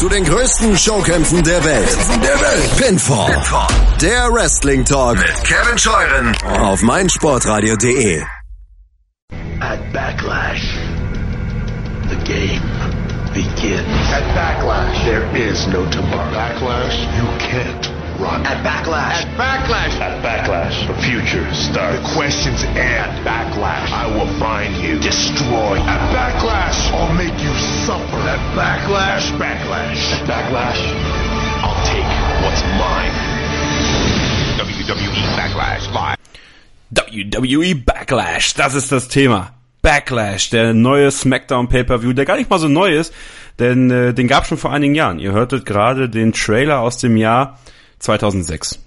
zu den größten Showkämpfen der Welt. Der Welt. Pinfall. Pinfall. Der Wrestling Talk mit Kevin Scheuren auf meinsportradio.de. At Backlash, the game begins. At Backlash, there is no tomorrow. Backlash, you can't run. At Backlash. At Backlash. At Backlash. The future starts. The questions and Backlash. I will find you. Destroy. At Backlash. I'll make you suffer. At Backlash. Backlash. At Backlash. I'll take what's mine. WWE Backlash Live. WWE Backlash, das ist das Thema. Backlash, der neue SmackDown Pay-per-View, der gar nicht mal so neu ist, denn äh, den gab schon vor einigen Jahren. Ihr hörtet gerade den Trailer aus dem Jahr 2006.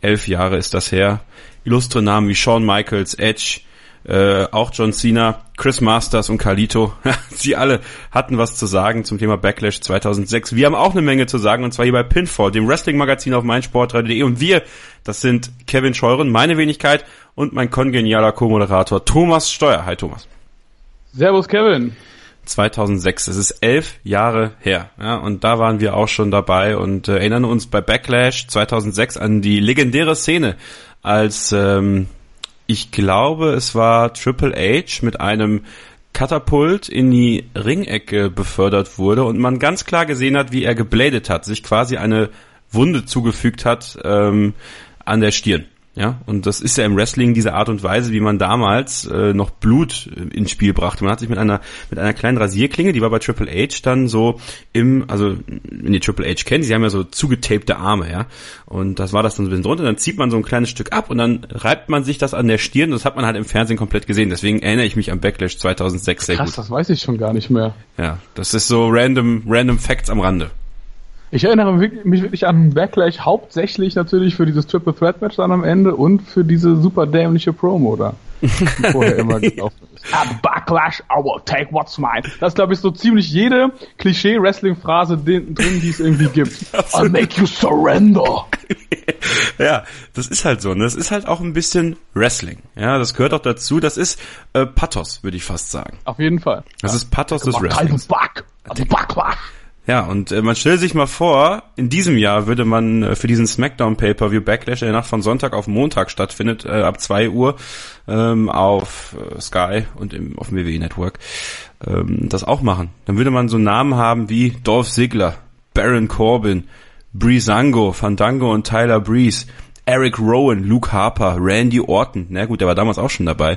Elf Jahre ist das her. Illustre Namen wie Shawn Michaels, Edge, äh, auch John Cena, Chris Masters und Carlito. Sie alle hatten was zu sagen zum Thema Backlash 2006. Wir haben auch eine Menge zu sagen und zwar hier bei Pinfall, dem Wrestling-Magazin auf meinsportradio.de und wir, das sind Kevin Scheuren, meine Wenigkeit und mein kongenialer Co-Moderator Thomas Steuer. Hi Thomas. Servus Kevin. 2006. Es ist elf Jahre her. Ja, und da waren wir auch schon dabei und äh, erinnern uns bei Backlash 2006 an die legendäre Szene, als ähm, ich glaube, es war Triple H mit einem Katapult in die Ringecke befördert wurde und man ganz klar gesehen hat, wie er gebladet hat, sich quasi eine Wunde zugefügt hat ähm, an der Stirn. Ja, und das ist ja im Wrestling diese Art und Weise, wie man damals äh, noch Blut ins Spiel brachte. Man hat sich mit einer mit einer kleinen Rasierklinge, die war bei Triple H dann so im, also wenn ihr Triple H kennt, sie haben ja so zugetapte Arme, ja. Und das war das dann so ein bisschen drunter, dann zieht man so ein kleines Stück ab und dann reibt man sich das an der Stirn. Das hat man halt im Fernsehen komplett gesehen. Deswegen erinnere ich mich an Backlash 2006 sehr Krass, gut. das weiß ich schon gar nicht mehr. Ja, das ist so random random Facts am Rande. Ich erinnere mich wirklich an Backlash hauptsächlich natürlich für dieses Triple Threat Match dann am Ende und für diese super dämliche Promo da. Die vorher immer gelaufen ist. At Backlash, I will take what's mine. Das ist, glaube ich, so ziemlich jede Klischee-Wrestling-Phrase drin, die es irgendwie gibt. I'll make you surrender. ja, das ist halt so. Ne? Das ist halt auch ein bisschen Wrestling. Ja, das gehört auch dazu. Das ist äh, Pathos, würde ich fast sagen. Auf jeden Fall. Das ist Pathos des Wrestlings. Back. Also Backlash. Ja, und äh, man stellt sich mal vor, in diesem Jahr würde man äh, für diesen SmackDown Pay-Per-View Backlash, der Nacht von Sonntag auf Montag stattfindet, äh, ab 2 Uhr ähm, auf äh, Sky und im, auf dem WWE Network, ähm, das auch machen. Dann würde man so Namen haben wie Dolph Ziggler, Baron Corbin, Breezango, Fandango und Tyler Breeze, Eric Rowan, Luke Harper, Randy Orton, na gut, der war damals auch schon dabei,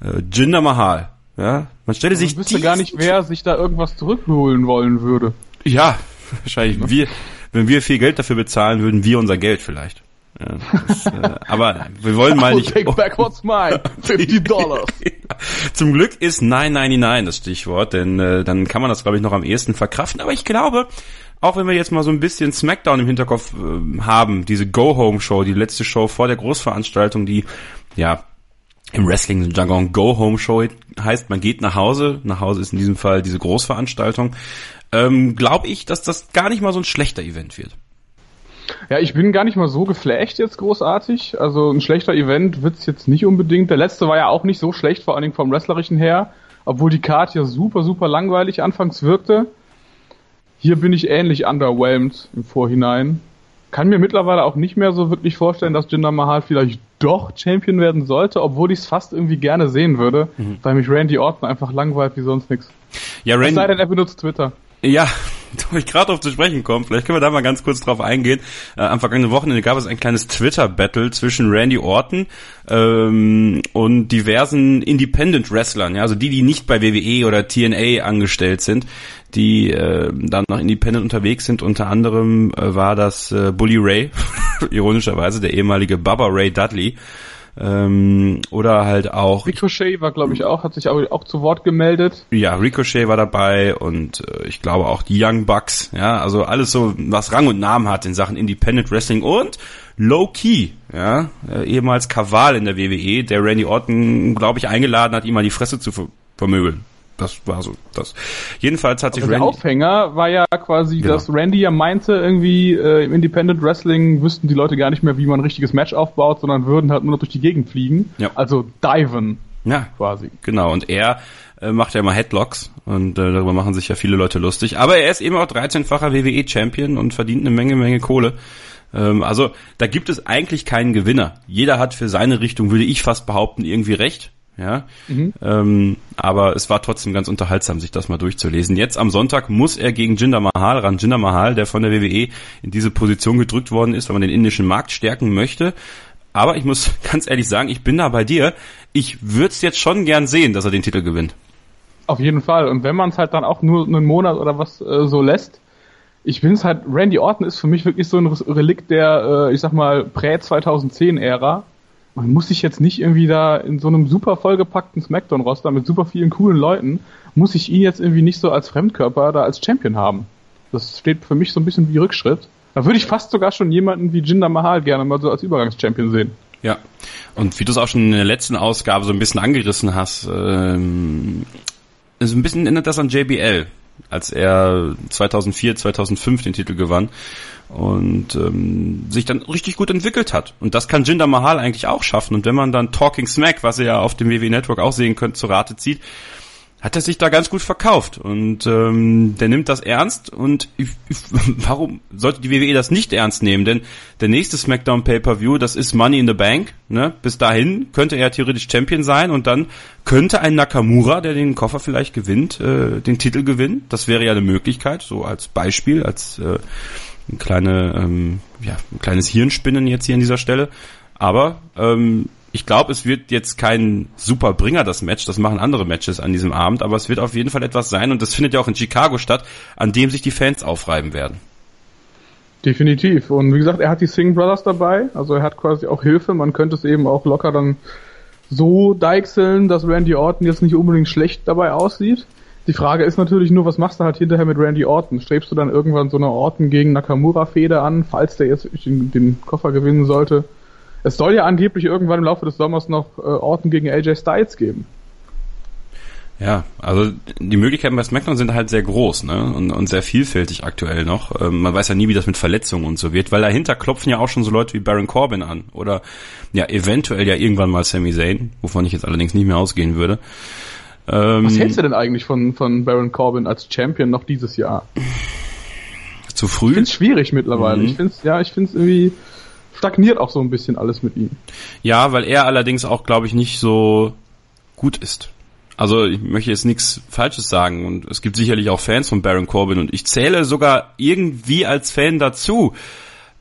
äh, Jinder Mahal, ja, man stelle sich Ich wüsste gar nicht, wer sich da irgendwas zurückholen wollen würde. Ja, wahrscheinlich. Wir, wenn wir viel Geld dafür bezahlen, würden wir unser Geld vielleicht. Ja, das, äh, aber wir wollen mal nicht. take back what's mine. 50 Dollars. Zum Glück ist 999 das Stichwort, denn äh, dann kann man das, glaube ich, noch am ehesten verkraften. Aber ich glaube, auch wenn wir jetzt mal so ein bisschen Smackdown im Hinterkopf äh, haben, diese Go-Home-Show, die letzte Show vor der Großveranstaltung, die ja im Wrestling-Jargon Go-Home-Show heißt, man geht nach Hause. Nach Hause ist in diesem Fall diese Großveranstaltung. Ähm, glaube ich, dass das gar nicht mal so ein schlechter Event wird. Ja, ich bin gar nicht mal so geflasht jetzt großartig. Also ein schlechter Event wird's jetzt nicht unbedingt. Der letzte war ja auch nicht so schlecht, vor allen Dingen vom Wrestlerischen her. Obwohl die Card ja super, super langweilig anfangs wirkte. Hier bin ich ähnlich underwhelmed im Vorhinein. Kann mir mittlerweile auch nicht mehr so wirklich vorstellen, dass Jinder Mahal vielleicht doch Champion werden sollte, obwohl ich es fast irgendwie gerne sehen würde, weil mich Randy Orton einfach langweilt wie sonst nix. Ja, Es sei Randy, denn, er benutzt Twitter. Ja, da ich gerade drauf zu sprechen kommen. Vielleicht können wir da mal ganz kurz drauf eingehen. Äh, am vergangenen Wochenende gab es ein kleines Twitter-Battle zwischen Randy Orton ähm, und diversen Independent-Wrestlern, ja, also die, die nicht bei WWE oder TNA angestellt sind, die äh, dann noch Independent unterwegs sind. Unter anderem äh, war das äh, Bully Ray, ironischerweise der ehemalige Bubba Ray Dudley. Ähm, oder halt auch Ricochet war, glaube ich, auch, hat sich auch, auch zu Wort gemeldet. ja, Ricochet war dabei und äh, ich glaube auch die Young Bucks, ja, also alles so, was Rang und Namen hat in Sachen Independent Wrestling und Low Key, ja, äh, ehemals Kaval in der WWE, der Randy Orton, glaube ich, eingeladen hat, ihm mal die Fresse zu ver vermöbeln. Das war so das. Jedenfalls hat sich Also der Randy Aufhänger war ja quasi, Genau. dass Randy ja meinte, irgendwie äh, im Independent Wrestling wüssten die Leute gar nicht mehr, wie man ein richtiges Match aufbaut, sondern würden halt nur noch durch die Gegend fliegen. Ja. Also diven. Ja, quasi. Genau. Und er äh, macht ja immer Headlocks und äh, darüber machen sich ja viele Leute lustig. Aber er ist eben auch 13-facher WWE-Champion und verdient eine Menge, Menge Kohle. Ähm, also da gibt es eigentlich keinen Gewinner. Jeder hat für seine Richtung, würde ich fast behaupten, irgendwie recht. Ja, mhm. ähm, aber es war trotzdem ganz unterhaltsam, sich das mal durchzulesen. Jetzt am Sonntag muss er gegen Jinder Mahal ran. Jinder Mahal, der von der WWE in diese Position gedrückt worden ist, weil man den indischen Markt stärken möchte. Aber ich muss ganz ehrlich sagen, ich bin da bei dir. Ich würde es jetzt schon gern sehen, dass er den Titel gewinnt. Auf jeden Fall. Und wenn man es halt dann auch nur einen Monat oder was äh, so lässt, ich finde es halt, Randy Orton ist für mich wirklich so ein Relikt der, äh, ich sag mal, Prä-2010-Ära man muss sich jetzt nicht irgendwie da in so einem super vollgepackten Smackdown-Roster mit super vielen coolen Leuten, muss ich ihn jetzt irgendwie nicht so als Fremdkörper da als Champion haben. Das steht für mich so ein bisschen wie Rückschritt. Da würde ich fast sogar schon jemanden wie Jinder Mahal gerne mal so als Übergangschampion sehen. Ja, und wie du es auch schon in der letzten Ausgabe so ein bisschen angerissen hast, ähm, so ein bisschen erinnert das an JBL, als er 2004, 2005 den Titel gewann und ähm, sich dann richtig gut entwickelt hat. Und das kann Jinder Mahal eigentlich auch schaffen. Und wenn man dann Talking Smack, was ihr ja auf dem WWE Network auch sehen könnt, zu Rate zieht, hat er sich da ganz gut verkauft und ähm, der nimmt das ernst und ich, ich, warum sollte die WWE das nicht ernst nehmen? Denn der nächste SmackDown Pay-per-View, das ist Money in the Bank. Ne? Bis dahin könnte er theoretisch Champion sein und dann könnte ein Nakamura, der den Koffer vielleicht gewinnt, äh, den Titel gewinnen. Das wäre ja eine Möglichkeit, so als Beispiel, als äh, ein, kleine, ähm, ja, ein kleines Hirnspinnen jetzt hier an dieser Stelle. Aber ähm, ich glaube, es wird jetzt kein super das Match. Das machen andere Matches an diesem Abend. Aber es wird auf jeden Fall etwas sein. Und das findet ja auch in Chicago statt, an dem sich die Fans aufreiben werden. Definitiv. Und wie gesagt, er hat die Singh Brothers dabei. Also er hat quasi auch Hilfe. Man könnte es eben auch locker dann so deichseln, dass Randy Orton jetzt nicht unbedingt schlecht dabei aussieht. Die Frage ist natürlich nur, was machst du halt hinterher mit Randy Orton? Strebst du dann irgendwann so eine Orton gegen Nakamura-Fehde an, falls der jetzt den, den, Koffer gewinnen sollte? Es soll ja angeblich irgendwann im Laufe des Sommers noch äh, Orton gegen AJ Styles geben. Ja, also die Möglichkeiten bei SmackDown sind halt sehr groß ne? und, und sehr vielfältig aktuell noch. Ähm, man weiß ja nie, wie das mit Verletzungen und so wird, weil dahinter klopfen ja auch schon so Leute wie Baron Corbin an oder ja eventuell ja irgendwann mal Sami Zayn, wovon ich jetzt allerdings nicht mehr ausgehen würde. Ähm, Was hältst du denn eigentlich von, von Baron Corbin als Champion noch dieses Jahr? Zu früh? Ich finde es schwierig mittlerweile. Mhm. Ich finde ja, ich finde es irgendwie stagniert auch so ein bisschen alles mit ihm. Ja, weil er allerdings auch, glaube ich, nicht so gut ist. Also ich möchte jetzt nichts Falsches sagen und es gibt sicherlich auch Fans von Baron Corbin und ich zähle sogar irgendwie als Fan dazu.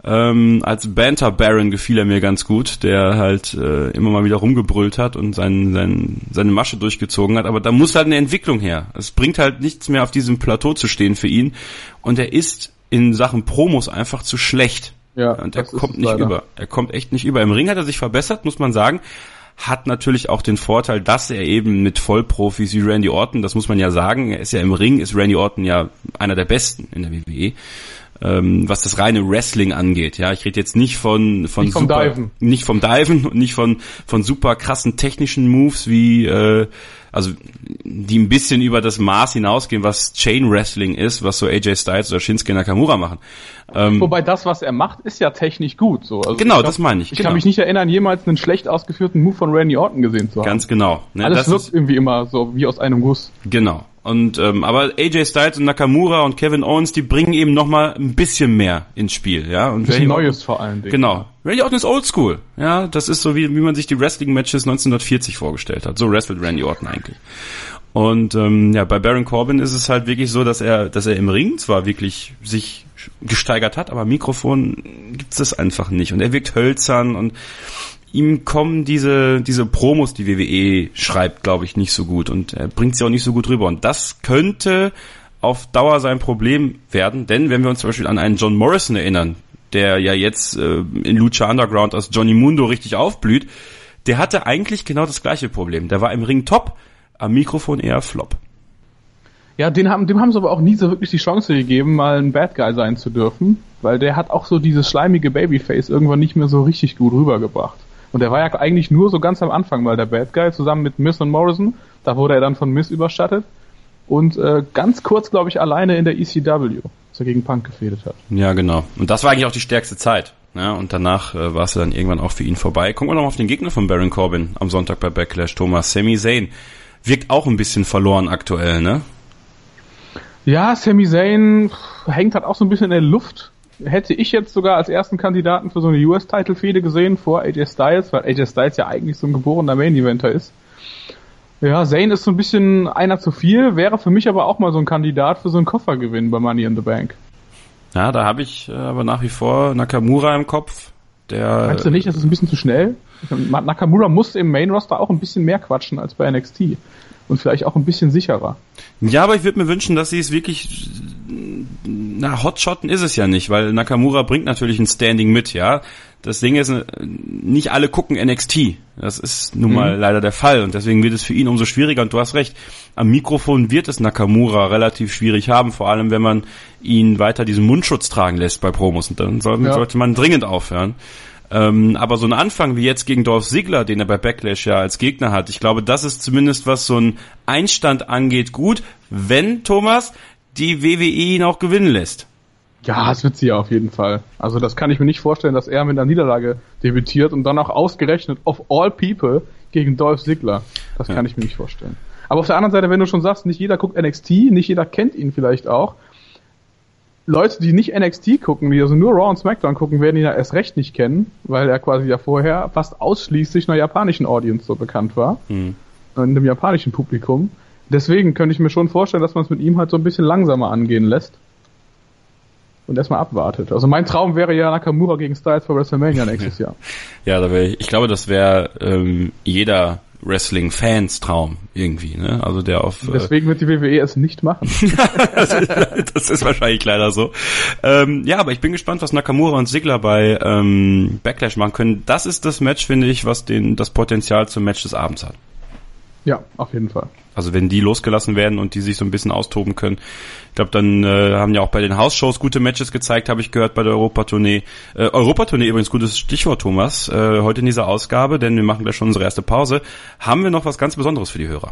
Ähm, als Banter Baron gefiel er mir ganz gut, der halt äh, immer mal wieder rumgebrüllt hat und sein, sein, seine Masche durchgezogen hat. Aber da muss halt eine Entwicklung her. Es bringt halt nichts mehr auf diesem Plateau zu stehen für ihn. Und er ist in Sachen Promos einfach zu schlecht. Ja, und er kommt nicht leider. über. Er kommt echt nicht über. Im Ring hat er sich verbessert, muss man sagen. Hat natürlich auch den Vorteil, dass er eben mit Vollprofis wie Randy Orton, das muss man ja sagen, er ist ja im Ring, ist Randy Orton ja einer der besten in der WWE ähm, was das reine Wrestling angeht. Ja, ich rede jetzt nicht von von nicht super, vom Diven. nicht vom Diven und nicht von von super krassen technischen Moves wie äh, also die ein bisschen über das Maß hinausgehen, was Chain Wrestling ist, was so AJ Styles oder Shinsuke Nakamura machen. Ähm, Wobei das, was er macht, ist ja technisch gut. So. Also genau, glaub, das meine ich. Ich genau. kann mich nicht erinnern, jemals einen schlecht ausgeführten Move von Randy Orton gesehen zu haben. Ganz genau. Ne, Alles wirkt irgendwie immer so wie aus einem Guss. Genau. Und ähm, aber AJ Styles und Nakamura und Kevin Owens, die bringen eben noch mal ein bisschen mehr ins Spiel, ja. Und bisschen Neues vor allen Dingen. Genau. Randy Orton ist Oldschool, ja. Das ist so wie wie man sich die Wrestling Matches 1940 vorgestellt hat. So wrestelt Randy Orton eigentlich. Und ähm, ja, bei Baron Corbin ist es halt wirklich so, dass er, dass er im Ring zwar wirklich sich gesteigert hat, aber Mikrofon gibt es einfach nicht. Und er wirkt hölzern und ihm kommen diese, diese Promos, die WWE schreibt, glaube ich, nicht so gut und er bringt sie auch nicht so gut rüber. Und das könnte auf Dauer sein Problem werden, denn wenn wir uns zum Beispiel an einen John Morrison erinnern, der ja jetzt äh, in Lucha Underground als Johnny Mundo richtig aufblüht, der hatte eigentlich genau das gleiche Problem. Der war im Ring top, am Mikrofon eher flop. Ja, den haben, dem haben sie aber auch nie so wirklich die Chance gegeben, mal ein Bad Guy sein zu dürfen, weil der hat auch so dieses schleimige Babyface irgendwann nicht mehr so richtig gut rübergebracht. Und er war ja eigentlich nur so ganz am Anfang mal der Bad Guy, zusammen mit Miss und Morrison. Da wurde er dann von Miss überstattet. Und äh, ganz kurz, glaube ich, alleine in der ECW, als er gegen Punk gefädet hat. Ja, genau. Und das war eigentlich auch die stärkste Zeit. Ja, und danach äh, war es dann irgendwann auch für ihn vorbei. Gucken wir noch mal auf den Gegner von Baron Corbin am Sonntag bei Backlash, Thomas. Sami Zayn wirkt auch ein bisschen verloren aktuell, ne? Ja, Sami Zayn hängt halt auch so ein bisschen in der Luft. Hätte ich jetzt sogar als ersten Kandidaten für so eine US-Title-Fehde gesehen vor AJ Styles, weil AJ Styles ja eigentlich so ein geborener Main-Eventer ist. Ja, Zayn ist so ein bisschen einer zu viel, wäre für mich aber auch mal so ein Kandidat für so einen Koffergewinn bei Money in the Bank. Ja, da habe ich äh, aber nach wie vor Nakamura im Kopf. Der, Meinst du nicht, das ist ein bisschen zu schnell? Nakamura muss im Main Roster auch ein bisschen mehr quatschen als bei NXT. Und vielleicht auch ein bisschen sicherer. Ja, aber ich würde mir wünschen, dass sie es wirklich, na, Hotshotten ist es ja nicht, weil Nakamura bringt natürlich ein Standing mit, ja. Das Ding ist, nicht alle gucken NXT. Das ist nun mal mhm. leider der Fall und deswegen wird es für ihn umso schwieriger und du hast recht. Am Mikrofon wird es Nakamura relativ schwierig haben, vor allem wenn man ihn weiter diesen Mundschutz tragen lässt bei Promos und dann soll, ja. sollte man dringend aufhören. Ähm, aber so ein Anfang wie jetzt gegen Dolph Ziggler, den er bei Backlash ja als Gegner hat, ich glaube, das ist zumindest was so ein Einstand angeht gut, wenn Thomas die WWE ihn auch gewinnen lässt. Ja, das wird sie ja auf jeden Fall. Also das kann ich mir nicht vorstellen, dass er mit einer Niederlage debütiert und dann auch ausgerechnet of all people gegen Dolph Ziggler. Das ja. kann ich mir nicht vorstellen. Aber auf der anderen Seite, wenn du schon sagst, nicht jeder guckt NXT, nicht jeder kennt ihn vielleicht auch, Leute, die nicht NXT gucken, die also nur Raw und SmackDown gucken, werden ihn ja erst recht nicht kennen, weil er quasi ja vorher fast ausschließlich einer japanischen Audience so bekannt war. Mhm. In dem japanischen Publikum. Deswegen könnte ich mir schon vorstellen, dass man es mit ihm halt so ein bisschen langsamer angehen lässt. Und erstmal abwartet. Also mein Traum wäre ja Nakamura gegen Styles für WrestleMania nächstes Jahr. Ja, da wäre ich, ich glaube, das wäre ähm, jeder Wrestling-Fans Traum irgendwie, ne? Also der auf. Äh, Deswegen wird die WWE es nicht machen. das, ist, das, ist, wahrscheinlich leider so. Ähm, ja, aber ich bin gespannt, was Nakamura und Sigler bei ähm, Backlash machen können. Das ist das Match, finde ich, was den das Potenzial zum Match des Abends hat. Ja, auf jeden Fall. Also wenn die losgelassen werden und die sich so ein bisschen austoben können. Ich glaube, dann äh, haben ja auch bei den House-Shows gute Matches gezeigt, habe ich gehört bei der Europatournee. Äh, Europatournee übrigens gutes Stichwort, Thomas. Äh, heute in dieser Ausgabe, denn wir machen gleich schon unsere erste Pause, haben wir noch was ganz Besonderes für die Hörer.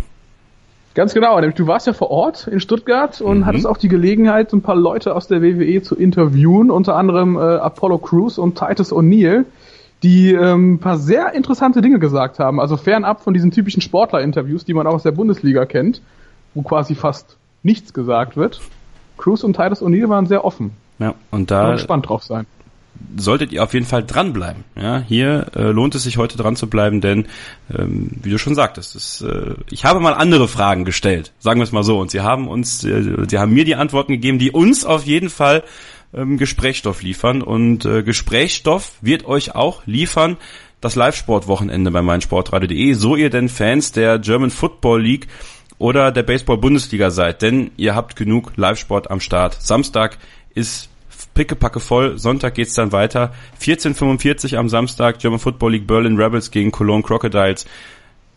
Ganz genau, nämlich du warst ja vor Ort in Stuttgart und mhm. hattest auch die Gelegenheit, ein paar Leute aus der WWE zu interviewen, unter anderem äh, Apollo Crews und Titus O'Neill die ähm, paar sehr interessante Dinge gesagt haben. Also fernab von diesen typischen Sportler-Interviews, die man auch aus der Bundesliga kennt, wo quasi fast nichts gesagt wird. Cruz und Titus O'Neill waren sehr offen. Ja, und da gespannt drauf sein. Solltet ihr auf jeden Fall dranbleiben. Ja, hier äh, lohnt es sich heute dran zu bleiben, denn ähm, wie du schon sagtest, ist, äh, ich habe mal andere Fragen gestellt, sagen wir es mal so, und sie haben uns, äh, sie haben mir die Antworten gegeben, die uns auf jeden Fall ähm, Gesprächsstoff liefern. Und äh, Gesprächsstoff wird euch auch liefern das Live-Sport-Wochenende bei meinsportradio.de, so ihr denn Fans der German Football League oder der Baseball-Bundesliga seid, denn ihr habt genug Live-Sport am Start. Samstag ist pickepacke voll, Sonntag geht's dann weiter. 14.45 am Samstag German Football League Berlin Rebels gegen Cologne Crocodiles.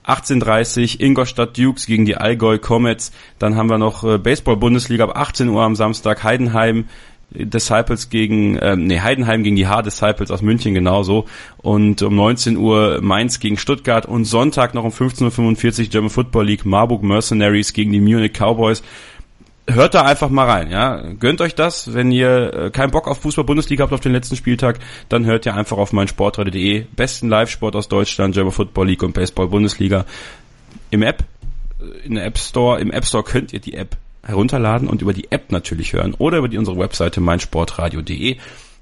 18.30 Ingolstadt Dukes gegen die Allgäu Comets. Dann haben wir noch äh, Baseball-Bundesliga ab 18 Uhr am Samstag. Heidenheim Disciples gegen, ähm, nee, Heidenheim gegen die H-Disciples aus München genauso. Und um 19 Uhr Mainz gegen Stuttgart und Sonntag noch um 15.45 Uhr German Football League Marburg Mercenaries gegen die Munich Cowboys. Hört da einfach mal rein, ja. Gönnt euch das. Wenn ihr äh, keinen Bock auf Fußball-Bundesliga habt auf den letzten Spieltag, dann hört ihr einfach auf meinsportradio.de. Besten Live-Sport aus Deutschland, German Football League und Baseball-Bundesliga. Im App, äh, in der App Store, im App Store könnt ihr die App herunterladen und über die App natürlich hören oder über die, unsere Webseite meinsportradio.de.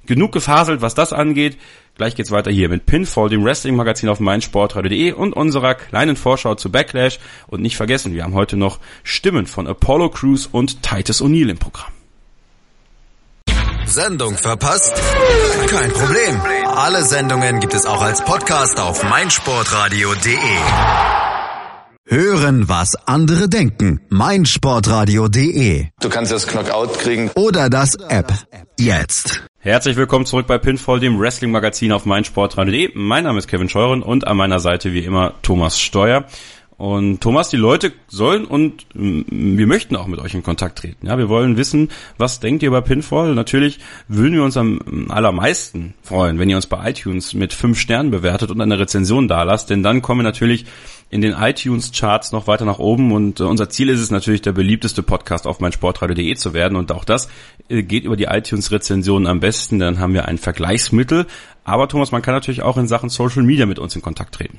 Genug gefaselt, was das angeht. Gleich geht's weiter hier mit Pinfall, dem Wrestling-Magazin auf meinsportradio.de und unserer kleinen Vorschau zu Backlash. Und nicht vergessen, wir haben heute noch Stimmen von Apollo Crews und Titus O'Neill im Programm. Sendung verpasst? Kein Problem. Alle Sendungen gibt es auch als Podcast auf meinsportradio.de. Hören, was andere denken. meinsportradio.de. Du kannst das Knockout kriegen. Oder das App. Jetzt. Herzlich willkommen zurück bei Pinfall, dem Wrestling-Magazin auf meinsportradio.de. Mein Name ist Kevin Scheuren und an meiner Seite wie immer Thomas Steuer. Und Thomas, die Leute sollen und wir möchten auch mit euch in Kontakt treten. Ja, wir wollen wissen, was denkt ihr über Pinfall? Natürlich würden wir uns am allermeisten freuen, wenn ihr uns bei iTunes mit fünf Sternen bewertet und eine Rezension dalasst, denn dann kommen wir natürlich in den iTunes-Charts noch weiter nach oben und äh, unser Ziel ist es natürlich, der beliebteste Podcast auf meinsportradio.de zu werden und auch das äh, geht über die iTunes-Rezensionen am besten, dann haben wir ein Vergleichsmittel. Aber Thomas, man kann natürlich auch in Sachen Social Media mit uns in Kontakt treten.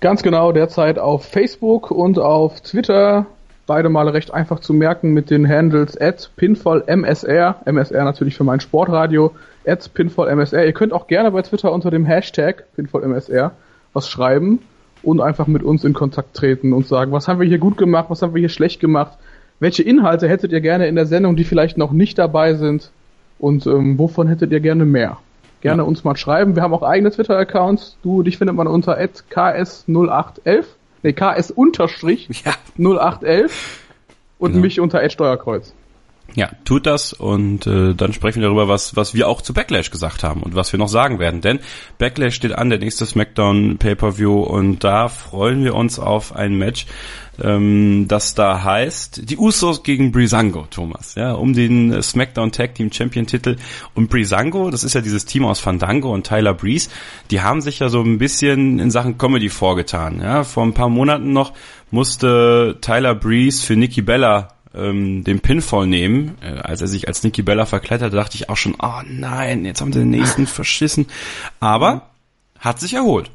Ganz genau, derzeit auf Facebook und auf Twitter. Beide Male recht einfach zu merken mit den Handles at pinfallmsr, MSR natürlich für mein Sportradio, at pinfallmsr. Ihr könnt auch gerne bei Twitter unter dem Hashtag pinfallmsr was schreiben und einfach mit uns in Kontakt treten und sagen, was haben wir hier gut gemacht, was haben wir hier schlecht gemacht, welche Inhalte hättet ihr gerne in der Sendung, die vielleicht noch nicht dabei sind und ähm, wovon hättet ihr gerne mehr? Gerne ja. uns mal schreiben. Wir haben auch eigene Twitter-Accounts. Du, dich findet man unter ks0811, nee, ks-0811 ja. und genau. mich unter Steuerkreuz. Ja, tut das und äh, dann sprechen wir darüber, was, was wir auch zu Backlash gesagt haben und was wir noch sagen werden. Denn Backlash steht an, der nächste SmackDown Pay-Per-View und da freuen wir uns auf ein Match, ähm, das da heißt die Usos gegen Brisango, Thomas, ja, um den SmackDown Tag Team Champion Titel. Und Brisango, das ist ja dieses Team aus Fandango und Tyler Breeze, die haben sich ja so ein bisschen in Sachen Comedy vorgetan. Ja, vor ein paar Monaten noch musste Tyler Breeze für Nikki Bella ähm, den Pinfall nehmen. Äh, als er sich als Nikki Bella verkletterte, dachte ich auch schon, oh nein, jetzt haben sie den nächsten verschissen. Aber hat sich erholt.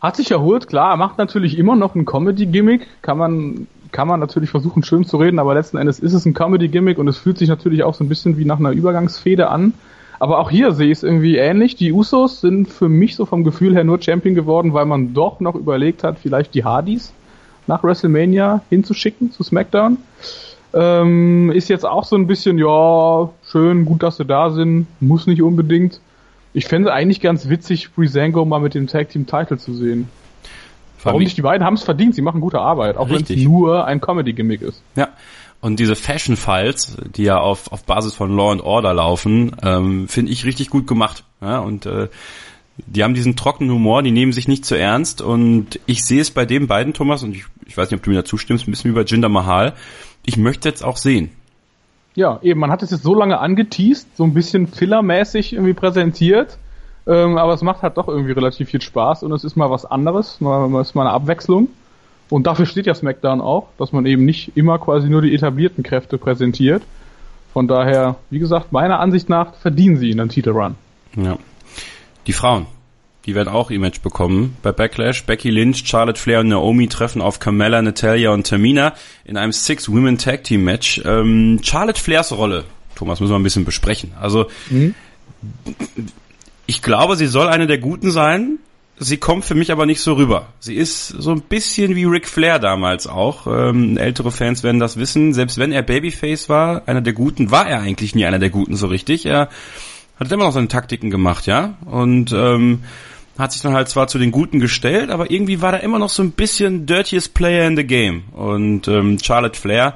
Hat sich erholt, klar, macht natürlich immer noch ein Comedy-Gimmick, kann man, kann man natürlich versuchen schön zu reden, aber letzten Endes ist es ein Comedy-Gimmick und es fühlt sich natürlich auch so ein bisschen wie nach einer Übergangsfehde an. Aber auch hier sehe ich es irgendwie ähnlich. Die Usos sind für mich so vom Gefühl her nur Champion geworden, weil man doch noch überlegt hat, vielleicht die Hardys nach WrestleMania hinzuschicken zu SmackDown. Ähm, ist jetzt auch so ein bisschen, ja, schön, gut, dass sie da sind, muss nicht unbedingt. Ich fände eigentlich ganz witzig, Breezango mal mit dem Tag Team Title zu sehen. Warum nicht? Die beiden haben es verdient, sie machen gute Arbeit, auch wenn es nur ein Comedy-Gimmick ist. Ja. Und diese Fashion Files, die ja auf, auf Basis von Law and Order laufen, ähm, finde ich richtig gut gemacht. Ja, und äh, die haben diesen trockenen Humor, die nehmen sich nicht zu ernst und ich sehe es bei den beiden, Thomas, und ich, ich weiß nicht, ob du mir dazu stimmst, ein bisschen wie bei Jinder Mahal. Ich möchte jetzt auch sehen. Ja, eben, man hat es jetzt so lange angeteased, so ein bisschen fillermäßig irgendwie präsentiert, ähm, aber es macht halt doch irgendwie relativ viel Spaß und es ist mal was anderes, mal, mal ist mal eine Abwechslung. Und dafür steht ja SmackDown auch, dass man eben nicht immer quasi nur die etablierten Kräfte präsentiert. Von daher, wie gesagt, meiner Ansicht nach verdienen sie einen Titelrun. Ja. Die Frauen, die werden auch Image bekommen. Bei Backlash, Becky Lynch, Charlotte Flair und Naomi treffen auf Carmella, Natalia und Tamina in einem Six-Women Tag Team Match. Ähm, Charlotte Flairs Rolle, Thomas, müssen wir ein bisschen besprechen. Also, mhm. ich glaube, sie soll eine der Guten sein. Sie kommt für mich aber nicht so rüber. Sie ist so ein bisschen wie Ric Flair damals auch. Ähm, ältere Fans werden das wissen. Selbst wenn er Babyface war, einer der Guten, war er eigentlich nie einer der Guten so richtig. Er hat immer noch seine Taktiken gemacht, ja. Und ähm, hat sich dann halt zwar zu den Guten gestellt, aber irgendwie war da immer noch so ein bisschen dirtiest Player in the game. Und ähm, Charlotte Flair,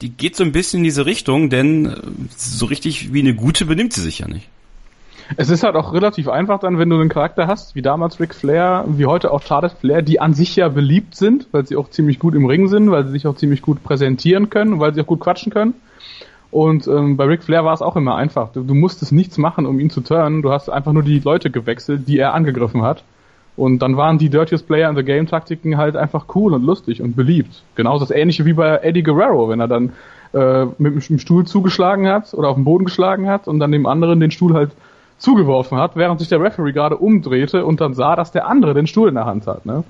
die geht so ein bisschen in diese Richtung, denn äh, so richtig wie eine Gute benimmt sie sich ja nicht. Es ist halt auch relativ einfach dann, wenn du einen Charakter hast, wie damals Ric Flair, wie heute auch Charlotte Flair, die an sich ja beliebt sind, weil sie auch ziemlich gut im Ring sind, weil sie sich auch ziemlich gut präsentieren können weil sie auch gut quatschen können. Und ähm, bei Ric Flair war es auch immer einfach. Du, du musstest nichts machen, um ihn zu turnen. Du hast einfach nur die Leute gewechselt, die er angegriffen hat. Und dann waren die Dirtiest Player in the Game Taktiken halt einfach cool und lustig und beliebt. Genauso das ähnliche wie bei Eddie Guerrero, wenn er dann äh, mit dem Stuhl zugeschlagen hat oder auf den Boden geschlagen hat und dann dem anderen den Stuhl halt zugeworfen hat, während sich der Referee gerade umdrehte und dann sah, dass der andere den Stuhl in der Hand hat. Ne?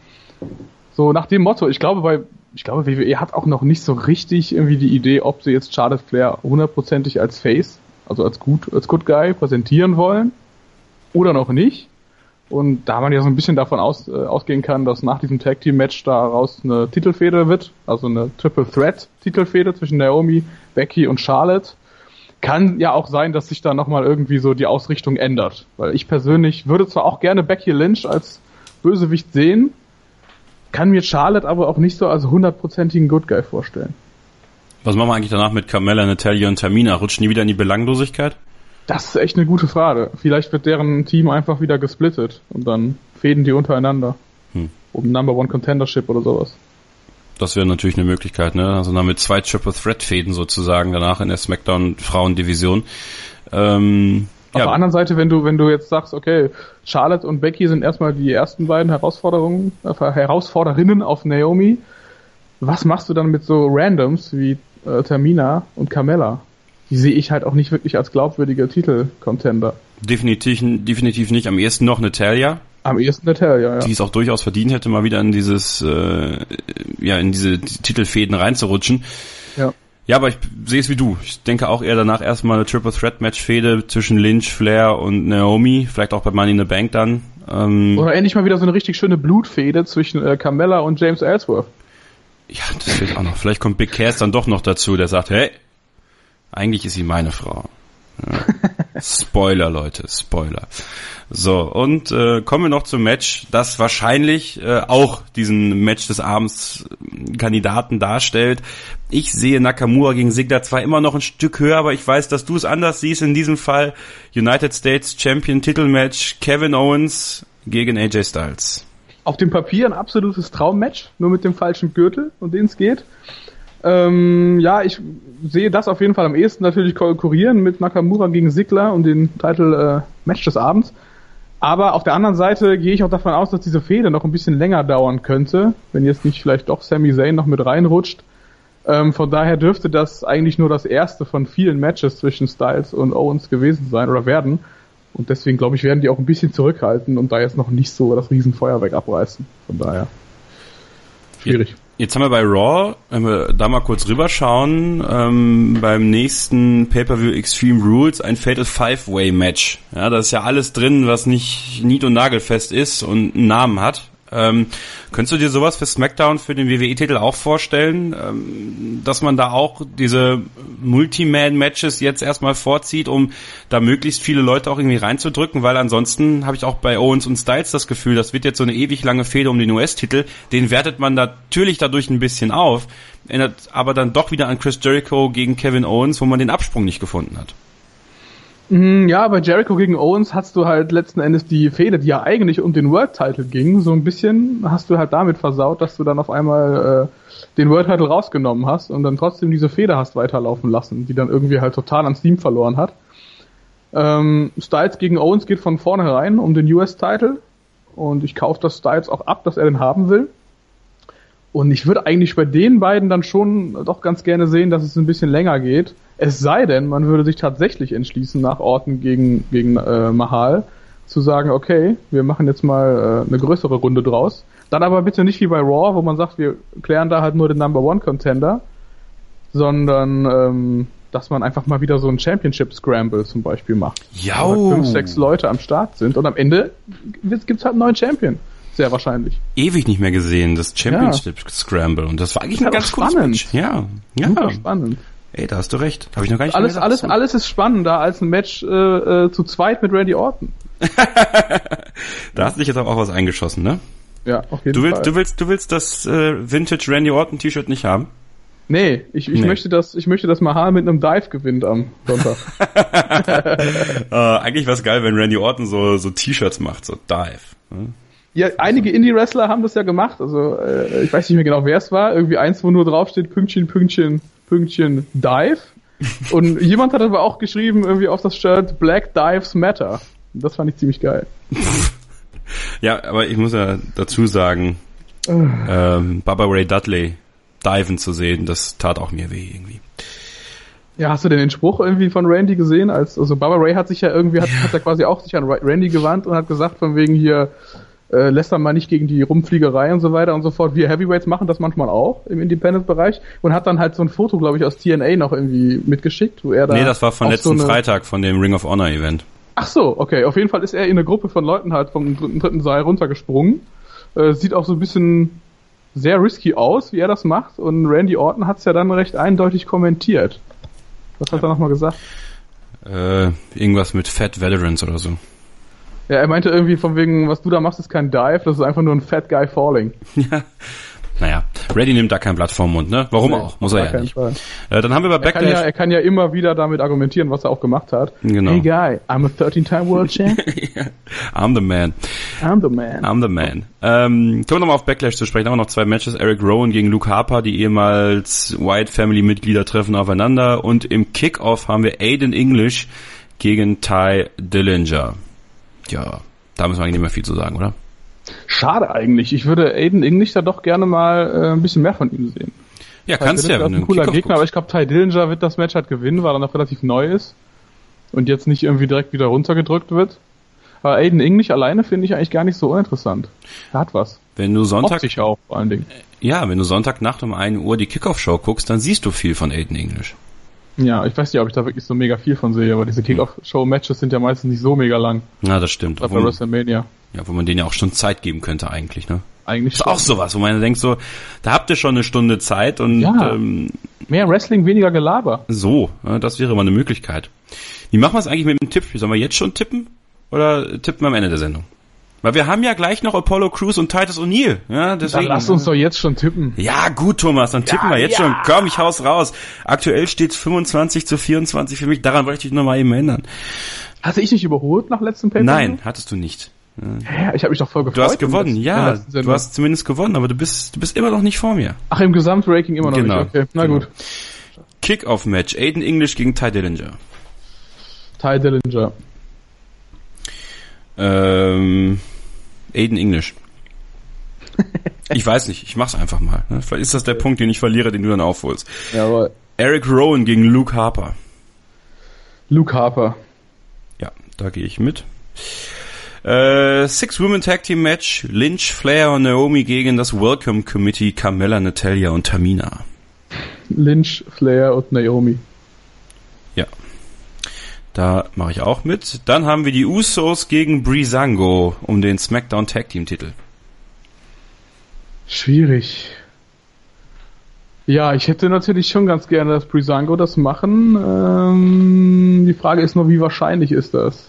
So nach dem Motto, ich glaube bei ich glaube, WWE hat auch noch nicht so richtig irgendwie die Idee, ob sie jetzt Charlotte Flair hundertprozentig als Face, also als gut, als Good Guy präsentieren wollen oder noch nicht. Und da man ja so ein bisschen davon aus, äh, ausgehen kann, dass nach diesem Tag Team Match daraus eine Titelfehde wird, also eine Triple Threat Titelfehde zwischen Naomi, Becky und Charlotte, kann ja auch sein, dass sich da nochmal irgendwie so die Ausrichtung ändert. Weil ich persönlich würde zwar auch gerne Becky Lynch als Bösewicht sehen, kann mir Charlotte aber auch nicht so als hundertprozentigen Good Guy vorstellen. Was machen wir eigentlich danach mit Carmella, Natalia und Tamina? Rutschen die wieder in die Belanglosigkeit? Das ist echt eine gute Frage. Vielleicht wird deren Team einfach wieder gesplittet und dann fäden die untereinander. Hm. Um Number One Contendership oder sowas. Das wäre natürlich eine Möglichkeit, ne? Also dann mit zwei Triple Threat Fäden sozusagen danach in der SmackDown Frauendivision. Ähm, Auf der anderen Seite, wenn du, wenn du jetzt sagst, okay, Charlotte und Becky sind erstmal die ersten beiden Herausforderungen, äh, Herausforderinnen auf Naomi, was machst du dann mit so Randoms wie äh, Tamina und Carmella? Die sehe ich halt auch nicht wirklich als glaubwürdige Titel-Contender. Definitiv, definitiv nicht. Am ehesten noch Natalia. Am ehesten Natalia, ja. Die es auch durchaus verdient hätte, mal wieder in dieses, äh, ja, in diese Titelfäden reinzurutschen. Ja. Ja, aber ich sehe es wie du. Ich denke auch eher danach erstmal eine Triple Threat Match Fehde zwischen Lynch, Flair und Naomi, vielleicht auch bei Money in the Bank dann. Ähm, Oder endlich mal wieder so eine richtig schöne Blutfehde zwischen äh, Carmella und James Ellsworth. Ja, das fehlt auch noch. Vielleicht kommt Big Cass dann doch noch dazu, der sagt, hey, eigentlich ist sie meine Frau. Spoiler, Leute, Spoiler. So, und äh, kommen wir noch zum Match, das wahrscheinlich äh, auch diesen Match des Abends äh, Kandidaten darstellt. Ich sehe Nakamura gegen Sigler zwar immer noch ein Stück höher, aber ich weiß, dass du es anders siehst. In diesem Fall United States Champion Titelmatch Kevin Owens gegen AJ Styles. Auf dem Papier ein absolutes Traummatch, nur mit dem falschen Gürtel, um den es geht. Ähm, ja, ich sehe das auf jeden Fall am ehesten natürlich konkurrieren mit Nakamura gegen Sigler und den Titel äh, Match des Abends. Aber auf der anderen Seite gehe ich auch davon aus, dass diese Fehde noch ein bisschen länger dauern könnte, wenn jetzt nicht vielleicht doch Sami Zayn noch mit reinrutscht. Ähm, von daher dürfte das eigentlich nur das erste von vielen Matches zwischen Styles und Owens gewesen sein oder werden. Und deswegen glaube ich, werden die auch ein bisschen zurückhalten und da jetzt noch nicht so das Riesenfeuerwerk abreißen. Von daher. Schwierig. Jetzt haben wir bei Raw, wenn wir da mal kurz rüberschauen, ähm, beim nächsten Pay-Per-View Extreme Rules ein Fatal Five-Way Match. Ja, da ist ja alles drin, was nicht nied- und nagelfest ist und einen Namen hat. Ähm, könntest du dir sowas für SmackDown für den WWE-Titel auch vorstellen, ähm, dass man da auch diese Multi-Man-Matches jetzt erstmal vorzieht, um da möglichst viele Leute auch irgendwie reinzudrücken, weil ansonsten habe ich auch bei Owens und Styles das Gefühl, das wird jetzt so eine ewig lange Fehde um den US-Titel, den wertet man natürlich dadurch ein bisschen auf, erinnert aber dann doch wieder an Chris Jericho gegen Kevin Owens, wo man den Absprung nicht gefunden hat. Mhm, ja, bei Jericho gegen Owens hast du halt letzten Endes die Fehde, die ja eigentlich um den World Title ging, so ein bisschen hast du halt damit versaut, dass du dann auf einmal äh, den World Title rausgenommen hast und dann trotzdem diese Fehde hast weiterlaufen lassen, die dann irgendwie halt total an Steam verloren hat. Ähm, Styles gegen Owens geht von vornherein um den US Title und ich kaufe das Styles auch ab, dass er den haben will. Und ich würde eigentlich bei den beiden dann schon doch ganz gerne sehen, dass es ein bisschen länger geht es sei denn, man würde sich tatsächlich entschließen, nach Orten gegen, gegen äh, Mahal zu sagen, okay, wir machen jetzt mal äh, eine größere Runde draus. Dann aber bitte nicht wie bei Raw, wo man sagt, wir klären da halt nur den Number One Contender, sondern ähm, dass man einfach mal wieder so ein Championship Scramble zum Beispiel macht. Ja. Wo halt fünf, sechs Leute am Start sind und am Ende gibt's halt einen neuen Champion. Sehr wahrscheinlich. Ewig nicht mehr gesehen, das Championship ja. Scramble. Und das war eigentlich das ein ganz spannend. Ja. ja. Super spannend. Ey, da hast du recht. Habe ich noch gar nicht alles, alles, alles ist spannender als ein Match äh, äh, zu zweit mit Randy Orton. da hast du dich jetzt aber auch was eingeschossen, ne? Ja, auf jeden du willst, Fall. Du willst, du willst das äh, Vintage Randy Orton T-Shirt nicht haben? Nee, ich, ich Nee. möchte das, ich möchte, dass Mahal mit einem Dive gewinnt am Sonntag. Äh, eigentlich wäre geil, wenn Randy Orton so, so T-Shirts macht, so Dive. Ne? Ja, einige Indie-Wrestler haben das ja gemacht. Also äh, ich weiß nicht mehr genau, wer es war. Irgendwie eins, wo nur draufsteht Pünktchen, Pünktchen, Pünktchen, Dive. Und jemand hat aber auch geschrieben irgendwie auf das Shirt Black Dives Matter. Das fand ich ziemlich geil. Ja, aber ich muss ja dazu sagen, ähm, Baba Ray Dudley diven zu sehen, das tat auch mir weh irgendwie. Ja, hast du denn den Spruch irgendwie von Randy gesehen? Als, also Baba Ray hat sich ja irgendwie, hat, hat er quasi auch sich an Ra- Randy gewandt und hat gesagt von wegen hier, äh, lässt er mal nicht gegen die Rumfliegerei und so weiter und so fort. Wir Heavyweights machen das manchmal auch im Independent-Bereich und hat dann halt so ein Foto, glaube ich, aus TNA noch irgendwie mitgeschickt, wo er da nee, das war von letzten so Freitag, von dem Ring of Honor Event. Ach so, okay. Auf jeden Fall ist er in eine Gruppe von Leuten halt vom dritten, dritten Seil runtergesprungen. Äh, sieht auch so ein bisschen sehr risky aus, wie er das macht. Und Randy Orton hat es ja dann recht eindeutig kommentiert. Was hat er nochmal gesagt? Äh, irgendwas mit Fat Veterans oder so. Ja, er meinte irgendwie von wegen, was du da machst, ist kein Dive, das ist einfach nur ein Fat Guy Falling. Ja. Naja, Reddy nimmt da kein Blatt vom Mund, ne? Warum Nee, auch? Muss er ja nicht. Äh, dann haben wir bei Er kann, ja, Backlash. er kann ja immer wieder damit argumentieren, was er auch gemacht hat. Genau. Hey Guy, I'm a 13-time World Champ. I'm the man. I'm the man. I'm the man. Ähm, kommen wir nochmal auf Backlash zu sprechen. Haben wir noch zwei Matches. Eric Rowan gegen Luke Harper, die ehemals White Family Mitglieder treffen aufeinander. Und im Kickoff haben wir Aiden English gegen Ty Dillinger. Ja, da müssen wir eigentlich nicht mehr viel zu sagen, oder? Schade eigentlich. Ich würde Aiden English da doch gerne mal äh, ein bisschen mehr von ihm sehen. Ja, kannst du ja, wenn du ein cooler Gegner, guckst. aber ich glaube, Ty Dillinger wird das Match halt gewinnen, weil er noch relativ neu ist und jetzt nicht irgendwie direkt wieder runtergedrückt wird. Aber Aiden English alleine finde ich eigentlich gar nicht so uninteressant. Er hat was. Wenn du Sonntag auch vor allen Dingen. Ja, wenn du Sonntagnacht um 1 Uhr die Kickoff-Show guckst, dann siehst du viel von Aiden English. Ja, ich weiß nicht, ob ich da wirklich so mega viel von sehe, aber diese Kickoff-Show-Matches sind ja meistens nicht so mega lang. Na, das stimmt. Bei WrestleMania. Ja, wo man denen ja auch schon Zeit geben könnte eigentlich, ne? Eigentlich ist schon. auch sowas, wo man denkt so, da habt ihr schon eine Stunde Zeit und ja, ähm, mehr Wrestling, weniger Gelaber. So, ja, das wäre mal eine Möglichkeit. Wie machen wir es eigentlich mit dem Tipp? Sollen wir jetzt schon tippen oder tippen wir am Ende der Sendung? Weil wir haben ja gleich noch Apollo Crews und Titus O'Neill. Ja, deswegen. Dann lass uns doch jetzt schon tippen. Ja, gut, Thomas, dann tippen ja, wir jetzt ja. schon. Komm, ich hau's raus. Aktuell steht 25 zu 24 für mich. Daran wollte ich dich nochmal eben ändern. Hatte ich nicht überholt nach letztem Paper? Nein, hattest du nicht. Ja, ich habe mich doch voll gefreut. Du hast gewonnen, ja. Du hast zumindest gewonnen, aber du bist, du bist immer noch nicht vor mir. Ach, im Gesamtranking immer noch genau. nicht. Okay, na genau. gut. Kick-Off-Match. Aiden English gegen Ty Dillinger. Ty Dillinger. Ähm, Aiden English. ich weiß nicht, ich mach's einfach mal. Ne? Vielleicht ist das der Punkt, den ich verliere, den du dann aufholst. Jawohl. Eric Rowan gegen Luke Harper. Luke Harper. Ja, da gehe ich mit. Äh, Six Women Tag Team Match. Lynch, Flair und Naomi gegen das Welcome Committee Carmella, Natalia und Tamina. Lynch, Flair und Naomi. Da mache ich auch mit. Dann haben wir die Usos gegen Breezango um den SmackDown Tag Team Titel. Schwierig. Ja, ich hätte natürlich schon ganz gerne, dass Breezango das machen. Ähm, die Frage ist nur, wie wahrscheinlich ist das?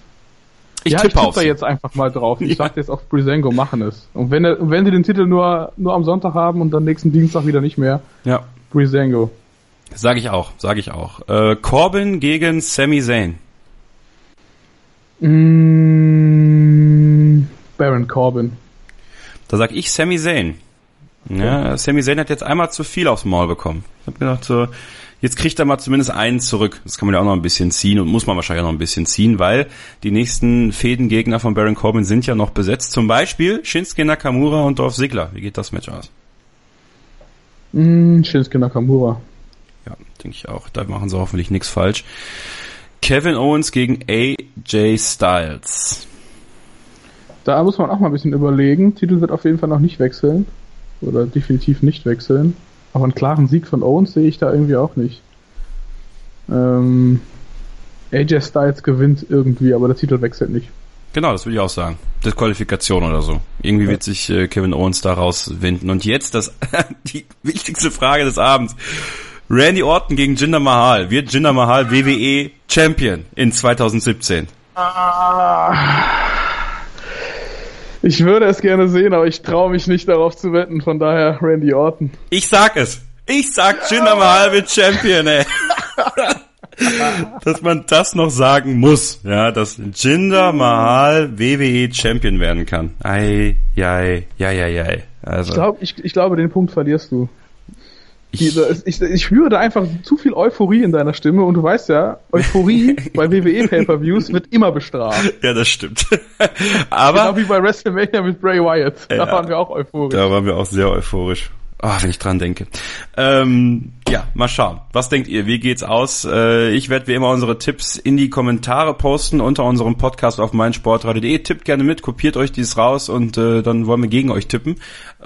Ich ja, tippe, ich tippe da jetzt einfach mal drauf. Ich ja. sag jetzt auf Breezango machen es. Und wenn, wenn sie den Titel nur, nur am Sonntag haben und dann nächsten Dienstag wieder nicht mehr, ja. Breezango. Sag ich auch, sag ich auch. Äh, Corbin gegen Sami Zayn. Mm, Baron Corbin. Da sag ich Sami Zayn. Ja, Sami Zayn hat jetzt einmal zu viel aufs Maul bekommen. Ich hab gedacht so, jetzt kriegt er mal zumindest einen zurück. Das kann man ja auch noch ein bisschen ziehen und muss man wahrscheinlich auch noch ein bisschen ziehen, weil die nächsten Fädengegner von Baron Corbin sind ja noch besetzt. Zum Beispiel Shinsuke Nakamura und Dolph Ziggler. Wie geht das Match aus? Mm, Shinsuke Nakamura. Ja, denke ich auch. Da machen sie hoffentlich nichts falsch. Kevin Owens gegen AJ Styles. Da muss man auch mal ein bisschen überlegen. Titel wird auf jeden Fall noch nicht wechseln. Oder definitiv nicht wechseln. Aber einen klaren Sieg von Owens sehe ich da irgendwie auch nicht. Ähm, AJ Styles gewinnt irgendwie, aber der Titel wechselt nicht. Genau, das würde ich auch sagen. Disqualifikation oder so. Irgendwie ja. wird sich äh, Kevin Owens daraus winden. Und jetzt das die wichtigste Frage des Abends. Randy Orton gegen Jinder Mahal. Wird Jinder Mahal WWE Champion in 2017? Ich würde es gerne sehen, aber ich traue mich nicht darauf zu wetten. Von daher Randy Orton. Ich sag es. Ich sag Jinder Mahal wird Champion, ey. dass man das noch sagen muss, ja, dass Jinder Mahal WWE Champion werden kann. Ei, jei, jei, jei, jei. Also. Ich, glaub, ich, ich glaube, den Punkt verlierst du. Ich, ich, ich spüre da einfach zu viel Euphorie in deiner Stimme und du weißt ja, Euphorie bei WWE Pay-Per-Views wird immer bestraft. Ja, das stimmt. Aber. Genau wie bei WrestleMania mit Bray Wyatt. Da ja, waren wir auch euphorisch. Da waren wir auch sehr euphorisch. Ah, oh, wenn ich dran denke. Ähm, ja, mal schauen. Was denkt ihr? Wie geht's aus? Äh, ich werde wie immer unsere Tipps in die Kommentare posten unter unserem Podcast auf meinsportradio.de. Tippt gerne mit, kopiert euch dies raus und äh, dann wollen wir gegen euch tippen.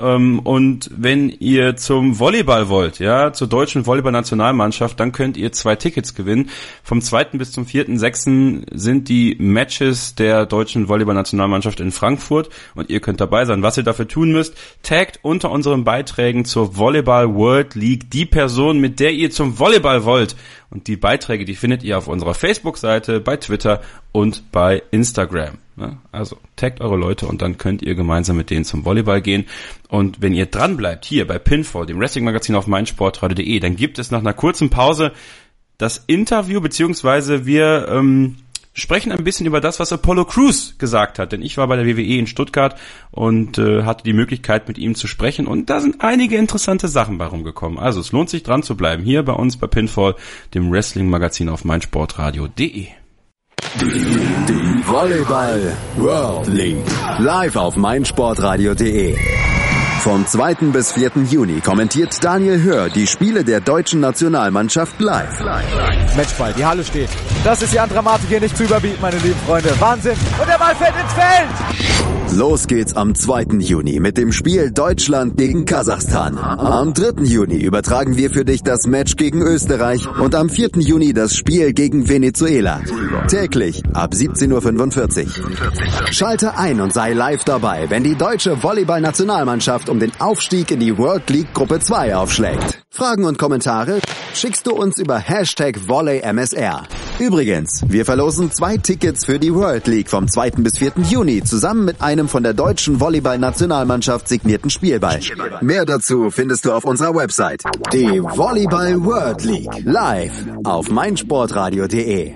Ähm, und wenn ihr zum Volleyball wollt, ja, zur deutschen Volleyball-Nationalmannschaft, dann könnt ihr zwei Tickets gewinnen. Vom 2. bis zum 4.6. sind die Matches der deutschen Volleyball-Nationalmannschaft in Frankfurt und ihr könnt dabei sein. Was ihr dafür tun müsst, taggt unter unseren Beiträgen zur Volleyball World League die Person, mit der ihr zum Volleyball wollt. Und die Beiträge, die findet ihr auf unserer Facebook-Seite, bei Twitter und bei Instagram. Also taggt eure Leute und dann könnt ihr gemeinsam mit denen zum Volleyball gehen. Und wenn ihr dran bleibt hier bei Pinfall, dem Wrestling-Magazin auf meinsportradio.de, dann gibt es nach einer kurzen Pause das Interview, beziehungsweise wir ähm, sprechen ein bisschen über das, was Apollo Crews gesagt hat. Denn ich war bei der WWE in Stuttgart und äh, hatte die Möglichkeit, mit ihm zu sprechen. Und da sind einige interessante Sachen bei rumgekommen. Also es lohnt sich dran zu bleiben hier bei uns bei Pinfall, dem Wrestling-Magazin auf meinsportradio.de. Die Volleyball World League. Live auf meinsportradio.de. Vom 2. bis 4. Juni kommentiert Daniel Hör die Spiele der deutschen Nationalmannschaft live. Matchball, die Halle steht. Das ist die Dramatik hier nicht zu überbieten, meine lieben Freunde. Wahnsinn. Und der Ball fällt ins Feld. Los geht's am 2. Juni mit dem Spiel Deutschland gegen Kasachstan. Am 3. Juni übertragen wir für dich das Match gegen Österreich und am 4. Juni das Spiel gegen Venezuela. Täglich ab 17.45 Uhr. Schalte ein und sei live dabei, wenn die deutsche Volleyball-Nationalmannschaft um den Aufstieg in die World League Gruppe 2 aufschlägt. Fragen und Kommentare schickst du uns über Hashtag VolleyMSR. Übrigens, wir verlosen zwei Tickets für die World League vom 2. bis 4. Juni zusammen mit einem von der deutschen Volleyball-Nationalmannschaft signierten Spielball. Mehr dazu findest du auf unserer Website. Die Volleyball World League. Live auf meinsportradio.de.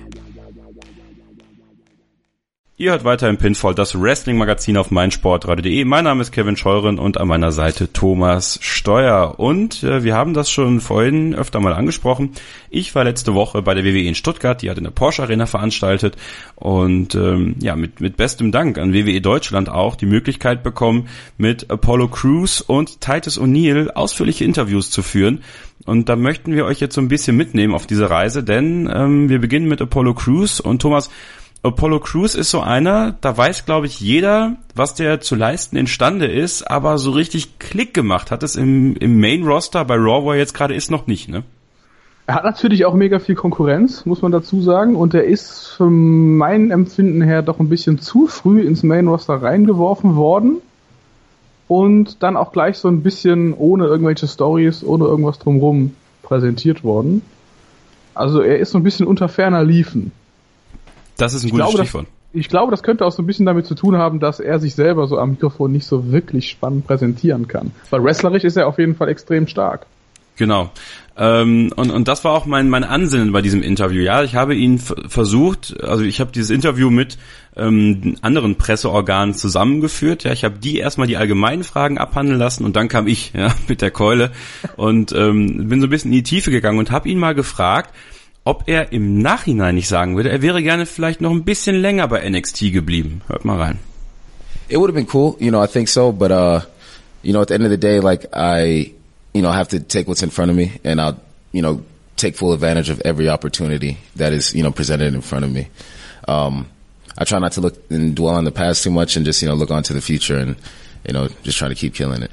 Ihr hört weiter im Pinfall das Wrestling-Magazin auf meinsportradio.de. Mein Name ist Kevin Scheuren und an meiner Seite Thomas Steuer. Und äh, wir haben das schon vorhin öfter mal angesprochen. Ich war letzte Woche bei der WWE in Stuttgart, die hat in der Porsche Arena veranstaltet und ähm, ja, mit, mit bestem Dank an WWE Deutschland auch die Möglichkeit bekommen, mit Apollo Crews und Titus O'Neill ausführliche Interviews zu führen. Und da möchten wir euch jetzt so ein bisschen mitnehmen auf diese Reise, denn ähm, wir beginnen mit Apollo Crews und Thomas, Apollo Crews ist so einer, da weiß, glaube ich, jeder, was der zu leisten imstande ist, aber so richtig Klick gemacht hat es im, im Main-Roster bei Raw, wo er jetzt gerade ist, noch nicht, ne? Er hat natürlich auch mega viel Konkurrenz, muss man dazu sagen, und er ist von meinem Empfinden her doch ein bisschen zu früh ins Main-Roster reingeworfen worden und dann auch gleich so ein bisschen ohne irgendwelche Stories, ohne irgendwas drumherum präsentiert worden. Also er ist so ein bisschen unter ferner Liefen. Das ist ein ich gutes glaube, Stichwort. Das, ich glaube, das könnte auch so ein bisschen damit zu tun haben, dass er sich selber so am Mikrofon nicht so wirklich spannend präsentieren kann. Weil wrestlerisch ist er auf jeden Fall extrem stark. Genau. Ähm, und, und das war auch mein, mein Ansinnen bei diesem Interview. Ja, ich habe ihn versucht, also ich habe dieses Interview mit ähm, anderen Presseorganen zusammengeführt. Ja, ich habe die erstmal die allgemeinen Fragen abhandeln lassen und dann kam ich ja, mit der Keule und ähm, bin so ein bisschen in die Tiefe gegangen und habe ihn mal gefragt, ob er im Nachhinein nicht sagen würde, er wäre gerne vielleicht noch ein bisschen länger bei NXT geblieben. Hört mal rein. It would have been cool, you know, I think so, but uh, you know, at the end of the day, like I, you know, have to take what's in front of me and I'll, you know, take full advantage of every opportunity that is, you know, presented in front of me. Um, I try not to look and dwell on the past too much and just, you know, look on to the future and, you know, just try to keep killing it.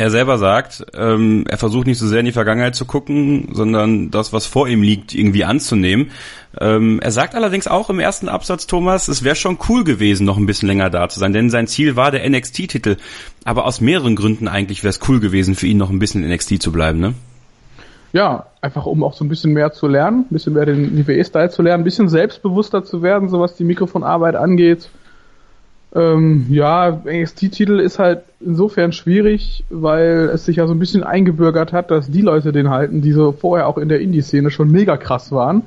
Er selber sagt, ähm, er versucht nicht so sehr in die Vergangenheit zu gucken, sondern das, was vor ihm liegt, irgendwie anzunehmen. Ähm, er sagt allerdings auch im ersten Absatz, Thomas, es wäre schon cool gewesen, noch ein bisschen länger da zu sein, denn sein Ziel war der NXT-Titel. Aber aus mehreren Gründen eigentlich wäre es cool gewesen, für ihn noch ein bisschen in NXT zu bleiben, ne? Ja, einfach um auch so ein bisschen mehr zu lernen, ein bisschen mehr den WWE-Style zu lernen, ein bisschen selbstbewusster zu werden, so was die Mikrofonarbeit angeht ähm, ja, NXT-Titel ist halt insofern schwierig, weil es sich ja so ein bisschen eingebürgert hat, dass die Leute den halten, die so vorher auch in der Indie-Szene schon mega krass waren.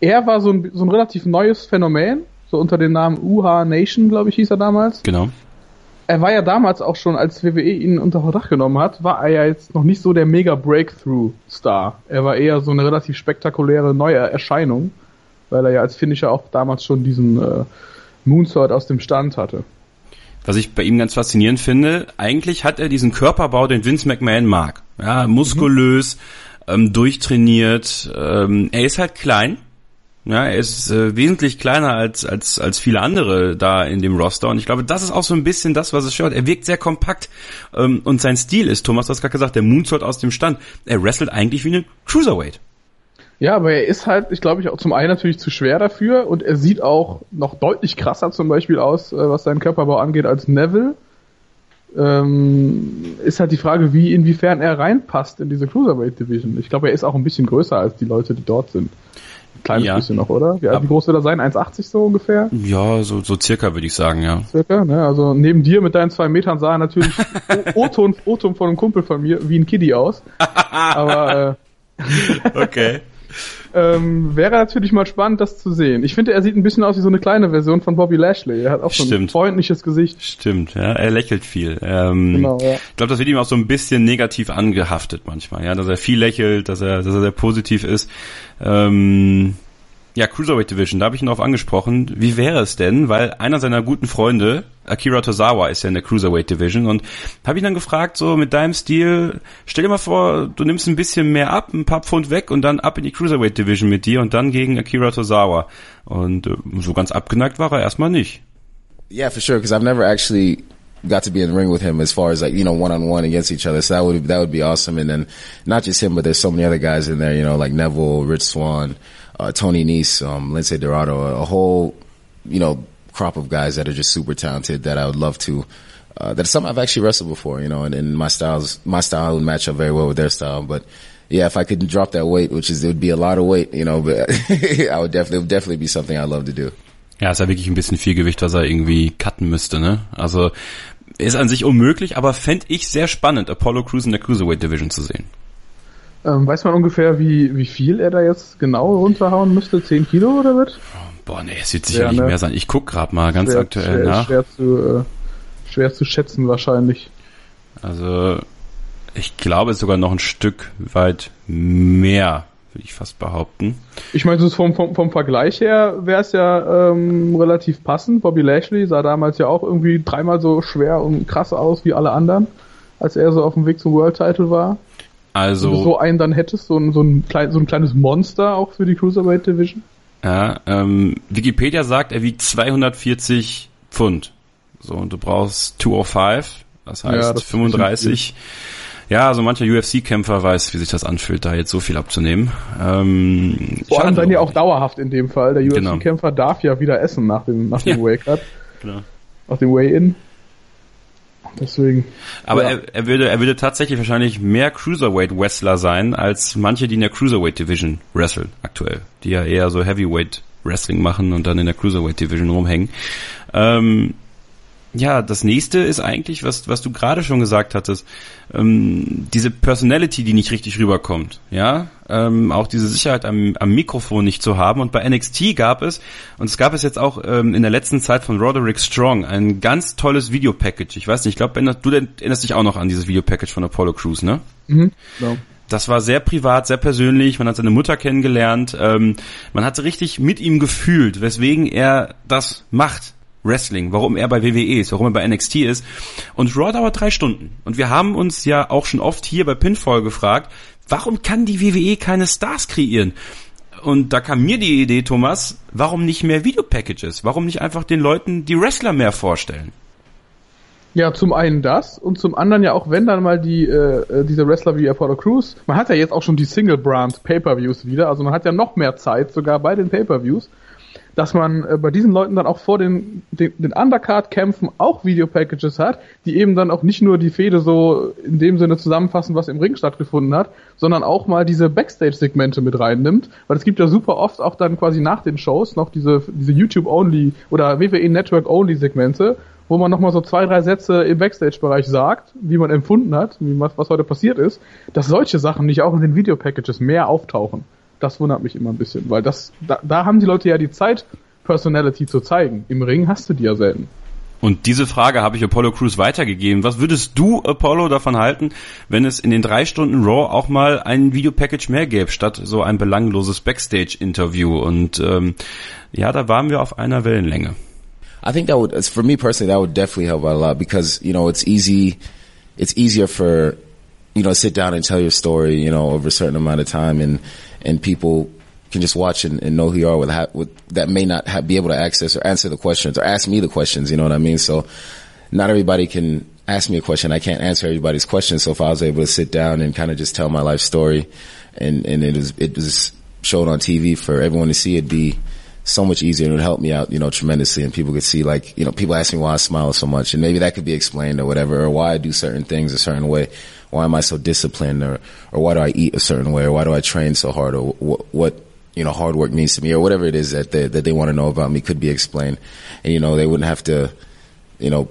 Er war so ein, so ein relativ neues Phänomen, so unter dem Namen UH Nation, glaube ich, hieß er damals. Genau. Er war ja damals auch schon, als WWE ihn unter Verdacht genommen hat, war er ja jetzt noch nicht so der mega Breakthrough-Star. Er war eher so eine relativ spektakuläre neue Erscheinung, weil er ja als Finisher auch damals schon diesen äh, Moonsault aus dem Stand hatte. Was ich bei ihm ganz faszinierend finde, eigentlich hat er diesen Körperbau, den Vince McMahon mag. Ja, muskulös, mhm. ähm, durchtrainiert. Ähm, er ist halt klein. Ja, er ist äh, wesentlich kleiner als, als, als viele andere da in dem Roster. Und ich glaube, das ist auch so ein bisschen das, was es stört. Er wirkt sehr kompakt. Ähm, und sein Stil ist, Thomas hat gerade gesagt, der Moonsault aus dem Stand. Er wrestelt eigentlich wie eine Cruiserweight. Ja, aber er ist halt, ich glaube, ich auch zum einen natürlich zu schwer dafür und er sieht auch noch deutlich krasser zum Beispiel aus, äh, was seinen Körperbau angeht, als Neville. Ähm, ist halt die Frage, wie inwiefern er reinpasst in diese Cruiserweight Division. Ich glaube, er ist auch ein bisschen größer als die Leute, die dort sind. Ein kleines ja. bisschen noch, oder? Wie, wie groß wird er sein? 1,80 so ungefähr? Ja, so, so circa würde ich sagen, ja. Circa, ne? Also neben dir mit deinen zwei Metern sah er natürlich O-Ton von einem Kumpel von mir wie ein Kiddie aus. Aber äh, Okay ähm, wäre natürlich mal spannend, das zu sehen. Ich finde, er sieht ein bisschen aus wie so eine kleine Version von Bobby Lashley. Er hat auch so ein freundliches Gesicht. Stimmt, ja, er lächelt viel. Ähm, genau, ja. Ich glaube, das wird ihm auch so ein bisschen negativ angehaftet manchmal, ja, dass er viel lächelt, dass er, dass er sehr positiv ist. Ähm, Ja, Cruiserweight Division, da habe ich ihn darauf angesprochen. Wie wäre es denn, weil einer seiner guten Freunde, Akira Tozawa, ist ja in der Cruiserweight Division und habe ihn dann gefragt, so mit deinem Stil, stell dir mal vor, du nimmst ein bisschen mehr ab, ein paar Pfund weg und dann ab in die Cruiserweight Division mit dir und dann gegen Akira Tozawa. Und äh, so ganz abgeneigt war er erstmal nicht. Yeah, for sure, because I've never actually got to be in the ring with him as far as like, you know, one on one against each other. So that would, that would be awesome. And then not just him, but there's so many other guys in there, you know, like Neville, Rich Swan, uh, Tony Nese, um, Lindsay Dorado, a, a, whole, you know, crop of guys that are just super talented that I would love to. Uh, that's something I've actually wrestled before, you know, and, and my styles, my style would match up very well with their style. But yeah, if I could drop that weight, which is, it would be a lot of weight, you know, but I would definitely, it would definitely be something I'd love to do. Ja, ist ja wirklich ein bisschen viel Gewicht, was er irgendwie cutten müsste, ne? Also ist an sich unmöglich, aber fände ich sehr spannend, Apollo Crews in der Cruiserweight Division zu sehen. Ähm, weiß man ungefähr, wie, wie viel er da jetzt genau runterhauen müsste? 10 Kilo oder wird? Boah, nee, es wird sicherlich ja, ne? mehr sein. Ich guck gerade mal ganz schwer, aktuell schwer, nach. Schwer zu, äh, schwer zu schätzen wahrscheinlich. Also, ich glaube, es ist sogar noch ein Stück weit mehr, würde ich fast behaupten. Ich meine, so vom, vom, vom Vergleich her wäre es ja ähm, relativ passend. Bobby Lashley sah damals ja auch irgendwie dreimal so schwer und krass aus wie alle anderen, als er so auf dem Weg zum World Title war. Also. Wenn du so einen dann hättest, so ein, so ein, klein, so ein kleines Monster auch für die Cruiserweight Division. Ja, ähm, Wikipedia sagt, er wiegt 240 Pfund. So, und du brauchst 205, das heißt ja, das 35. Ja, also mancher UFC-Kämpfer weiß, wie sich das anfühlt, da jetzt so viel abzunehmen. Ähm, Vor allem dann ja auch dauerhaft in dem Fall. Der UFC-Kämpfer genau. darf ja wieder essen nach dem, nach dem ja. Wake-Up. Genau. Nach dem Way-In. Deswegen. Aber ja. er, er, würde, er würde tatsächlich wahrscheinlich mehr Cruiserweight-Wrestler sein, als manche, die in der Cruiserweight-Division wresteln aktuell. Die ja eher so Heavyweight-Wrestling machen und dann in der Cruiserweight-Division rumhängen. Ähm, ja, das nächste ist eigentlich, was, was du gerade schon gesagt hattest, ähm, diese Personality, die nicht richtig rüberkommt, ja, ähm, auch diese Sicherheit am, am Mikrofon nicht zu haben. Und bei NXT gab es, und es gab es jetzt auch ähm, in der letzten Zeit von Roderick Strong, ein ganz tolles Videopackage. Ich weiß nicht, ich glaube, du erinnerst dich auch noch an dieses Videopackage von Apollo Crews, ne? Mhm, genau. Das war sehr privat, sehr persönlich. Man hat seine Mutter kennengelernt. Ähm, man hat richtig mit ihm gefühlt, weswegen er das macht Wrestling, warum er bei WWE ist, warum er bei NXT ist. Und Raw dauert drei Stunden. Und wir haben uns ja auch schon oft hier bei Pinfall gefragt, warum kann die WWE keine Stars kreieren? Und da kam mir die Idee, Thomas, warum nicht mehr Videopackages? Warum nicht einfach den Leuten die Wrestler mehr vorstellen? Ja, zum einen das und zum anderen ja auch, wenn dann mal die äh, äh diese Wrestler wie Apollo Crews, man hat ja jetzt auch schon die Single Brand Pay-per-Views wieder, also man hat ja noch mehr Zeit sogar bei den Pay-per-Views dass man äh, bei diesen Leuten dann auch vor den, den, den Undercard-Kämpfen auch Videopackages hat, die eben dann auch nicht nur die Fehde so in dem Sinne zusammenfassen, was im Ring stattgefunden hat, sondern auch mal diese Backstage-Segmente mit reinnimmt, weil es gibt ja super oft auch dann quasi nach den Shows noch diese, diese YouTube-Only oder WWE Network-Only-Segmente, wo man nochmal so zwei, drei Sätze im Backstage-Bereich sagt, wie man empfunden hat, wie, was, was heute passiert ist, dass solche Sachen nicht auch in den Videopackages mehr auftauchen das wundert mich immer ein bisschen, weil das, da, da haben die Leute ja die Zeit, Personality zu zeigen. Im Ring hast du die ja selten. Und diese Frage habe ich Apollo Crews weitergegeben. Was würdest du, Apollo, davon halten, wenn es in den drei Stunden Raw auch mal ein Videopackage mehr gäbe, statt so ein belangloses Backstage-Interview? Und ähm, ja, da waren wir auf einer Wellenlänge. I think that would, for me personally, that would definitely help out a lot because, you know, it's easy, it's easier for, you know, sit down and tell your story, you know, over a certain amount of time and and people can just watch and, and know who you are with, with that may not be able to access or answer the questions or ask me the questions. You know what I mean? So not everybody can ask me a question. I can't answer everybody's questions. So if I was able to sit down and kind of just tell my life story and, and it was, it was shown on TV for everyone to see, it'd be so much easier and it would help me out, you know, tremendously. And people could see like, you know, people ask me why I smile so much and maybe that could be explained or whatever, or why I do certain things a certain way. Why am I so disciplined or, or why do I eat a certain way or why do I train so hard or what, what you know, hard work means to me or whatever it is that they, that they want to know about me could be explained. And, you know, they wouldn't have to, you know,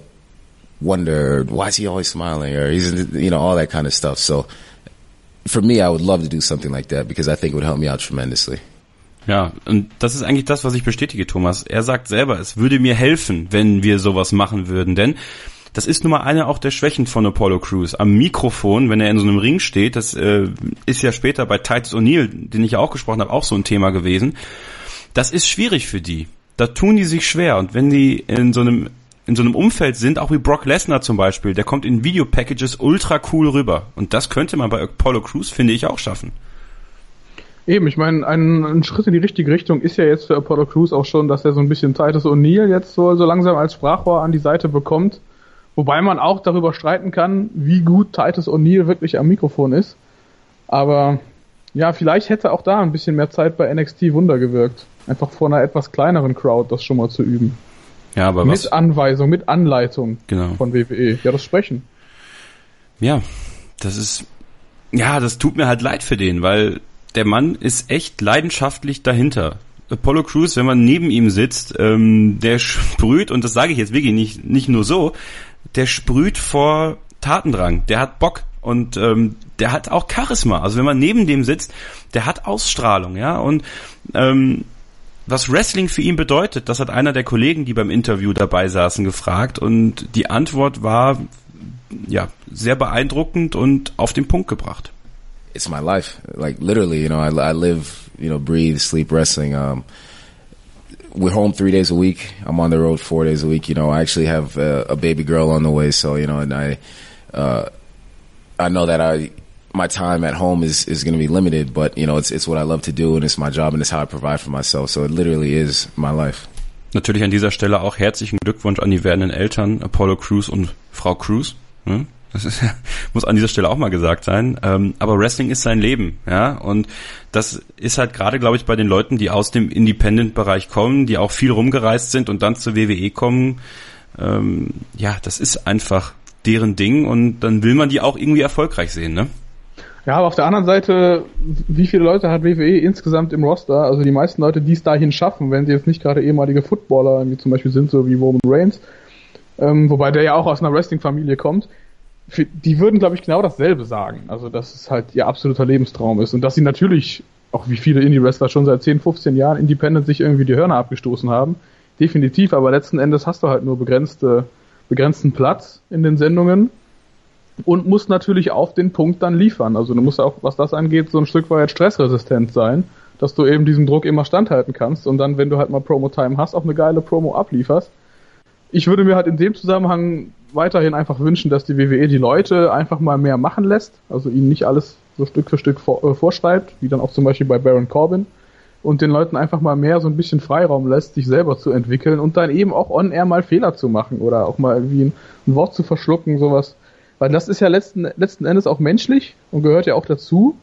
wonder why is he always smiling or he's, you know, all that kind of stuff. So for me, I would love to do something like that because I think it would help me out tremendously. Ja, und das ist eigentlich das, was ich bestätige, Thomas. Er sagt selber, es würde mir helfen, wenn wir sowas machen würden, denn das ist nun mal eine auch der Schwächen von Apollo Crews. Am Mikrofon, wenn er in so einem Ring steht, das äh, ist ja später bei Titus O'Neill, den ich ja auch gesprochen habe, auch so ein Thema gewesen. das ist schwierig für die. Da tun die sich schwer. Und wenn die in so einem in so einem Umfeld sind, auch wie Brock Lesnar zum Beispiel, der kommt in Videopackages ultra cool rüber. Und das könnte man bei Apollo Crews, finde ich, auch schaffen. Eben, ich meine, ein, ein, Schritt in die richtige Richtung ist ja jetzt für Apollo Crews auch schon, dass er so ein bisschen Titus O'Neill jetzt so, so langsam als Sprachrohr an die Seite bekommt. Wobei man auch darüber streiten kann, wie gut Titus O'Neill wirklich am Mikrofon ist. Aber ja, vielleicht hätte auch da ein bisschen mehr Zeit bei NXT Wunder gewirkt. Einfach vor einer etwas kleineren Crowd das schon mal zu üben. Ja, aber mit was? Anweisung, mit Anleitung Genau. von WWE. Ja, das Sprechen. Ja, das ist, ja, das tut mir halt leid für den, weil der Mann ist echt leidenschaftlich dahinter. Apollo Crews, wenn man neben ihm sitzt, ähm, der sprüht, und das sage ich jetzt wirklich nicht, nicht nur so, der sprüht vor Tatendrang, der hat Bock und ähm, der hat auch Charisma. Also wenn man neben dem sitzt, der hat Ausstrahlung, ja, und ähm, was Wrestling für ihn bedeutet, das hat einer der Kollegen, die beim Interview dabei saßen, gefragt und die Antwort war ja sehr beeindruckend und auf den Punkt gebracht. It's my life, like literally. You know, I, I live, you know, breathe, sleep wrestling. Um, we're home three days a week. I'm on the road four days a week. You know, I actually have a, a baby girl on the way, so you know, and I, uh, I know that I my time at home is is going to be limited, but you know, it's it's what I love to do, and it's my job, and it's how I provide for myself. So it literally is my life. Natürlich an dieser Stelle auch herzlichen Glückwunsch an die werdenden Eltern, Apollo Crews und Frau Crews. Hm? Das ist, muss an dieser Stelle auch mal gesagt sein. Ähm, aber Wrestling ist sein Leben, ja. Und das ist halt gerade, glaube ich, bei den Leuten, die aus dem Independent-Bereich kommen, die auch viel rumgereist sind und dann zur WWE kommen. Ähm, ja, das ist einfach deren Ding und dann will man die auch irgendwie erfolgreich sehen, ne? Ja, aber auf der anderen Seite, wie viele Leute hat WWE insgesamt im Roster? Also die meisten Leute, die es dahin schaffen, wenn sie jetzt nicht gerade ehemalige Footballer, wie zum Beispiel sind, so wie Roman Reigns, ähm, wobei der ja auch aus einer Wrestling-Familie kommt, für, die würden, glaube ich, genau dasselbe sagen. Also, dass es halt ihr absoluter Lebenstraum ist und dass sie natürlich, auch wie viele Indie-Wrestler schon seit 10, 15 Jahren Independent sich irgendwie die Hörner abgestoßen haben. Definitiv, aber letzten Endes hast du halt nur begrenzte, begrenzten Platz in den Sendungen und musst natürlich auf den Punkt dann liefern. Also du musst auch, was das angeht, so ein Stück weit stressresistent sein, dass du eben diesem Druck immer standhalten kannst und dann, wenn du halt mal Promo-Time hast, auch eine geile Promo ablieferst. Ich würde mir halt in dem Zusammenhang weiterhin einfach wünschen, dass die WWE die Leute einfach mal mehr machen lässt, also ihnen nicht alles so Stück für Stück vor, äh, vorschreibt, wie dann auch zum Beispiel bei Baron Corbin, und den Leuten einfach mal mehr so ein bisschen Freiraum lässt, sich selber zu entwickeln und dann eben auch on-air mal Fehler zu machen oder auch mal irgendwie ein, ein Wort zu verschlucken, sowas. Weil das ist ja letzten, letzten Endes auch menschlich und gehört ja auch dazu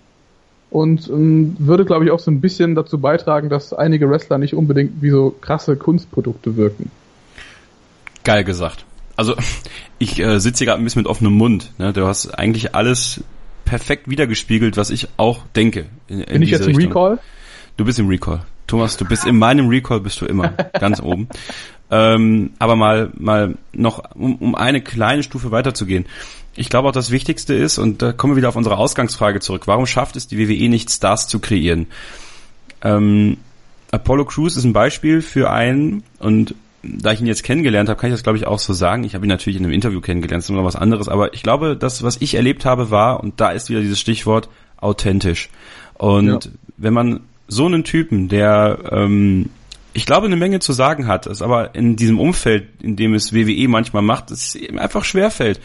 und ähm, würde, glaube ich, auch so ein bisschen dazu beitragen, dass einige Wrestler nicht unbedingt wie so krasse Kunstprodukte wirken. Geil gesagt. Also ich äh, sitze hier gerade ein bisschen mit offenem Mund. Ne? Du hast eigentlich alles perfekt wiedergespiegelt, was ich auch denke. In, in Bin ich jetzt im Richtung. Recall? Du bist im Recall. Thomas, du bist in meinem Recall bist du immer ganz oben. Ähm, aber mal, mal noch, um, um eine kleine Stufe weiterzugehen. Ich glaube auch das Wichtigste ist, und da kommen wir wieder auf unsere Ausgangsfrage zurück, warum schafft es die WWE nicht, Stars zu kreieren? Ähm, Apollo Crews ist ein Beispiel für einen, und da ich ihn jetzt kennengelernt habe, kann ich das glaube ich auch so sagen. Ich habe ihn natürlich in einem Interview kennengelernt, das ist immer was anderes, aber ich glaube, das, was ich erlebt habe, war, und da ist wieder dieses Stichwort, authentisch. Und Ja. wenn man so einen Typen, der ähm, ich glaube, eine Menge zu sagen hat, es aber in diesem Umfeld, in dem es WWE manchmal macht, es ihm einfach schwerfällt.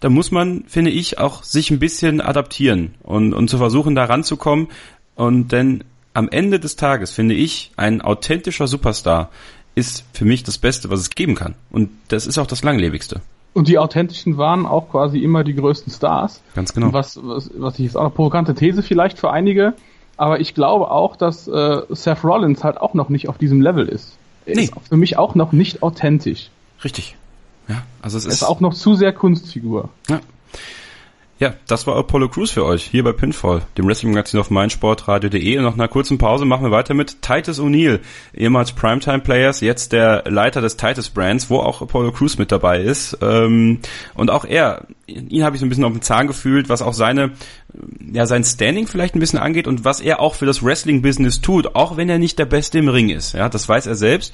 Da muss man, finde ich, auch sich ein bisschen adaptieren und, und zu versuchen, da ranzukommen. Und denn am Ende des Tages, finde ich, ein authentischer Superstar ist für mich das Beste, was es geben kann. Und das ist auch das langlebigste. Und die authentischen waren auch quasi immer die größten Stars. Ganz genau. Was, was, was ich jetzt auch eine provokante These vielleicht für einige, aber ich glaube auch, dass äh, Seth Rollins halt auch noch nicht auf diesem Level ist. Er Nee. ist für mich auch noch nicht authentisch. Richtig. Ja, also es Er ist ist auch noch zu sehr Kunstfigur. Ja. Ja, das war Apollo Crews für euch, hier bei Pinfall, dem Wrestling-Magazin auf meinsportradio.de. Und nach einer kurzen Pause machen wir weiter mit Titus O'Neill, ehemals Primetime-Players, jetzt der Leiter des Titus-Brands, wo auch Apollo Crews mit dabei ist. Ähm, und auch er, ihn habe ich so ein bisschen auf den Zahn gefühlt, was auch seine, ja, sein Standing vielleicht ein bisschen angeht und was er auch für das Wrestling-Business tut, auch wenn er nicht der Beste im Ring ist. Ja, das weiß er selbst.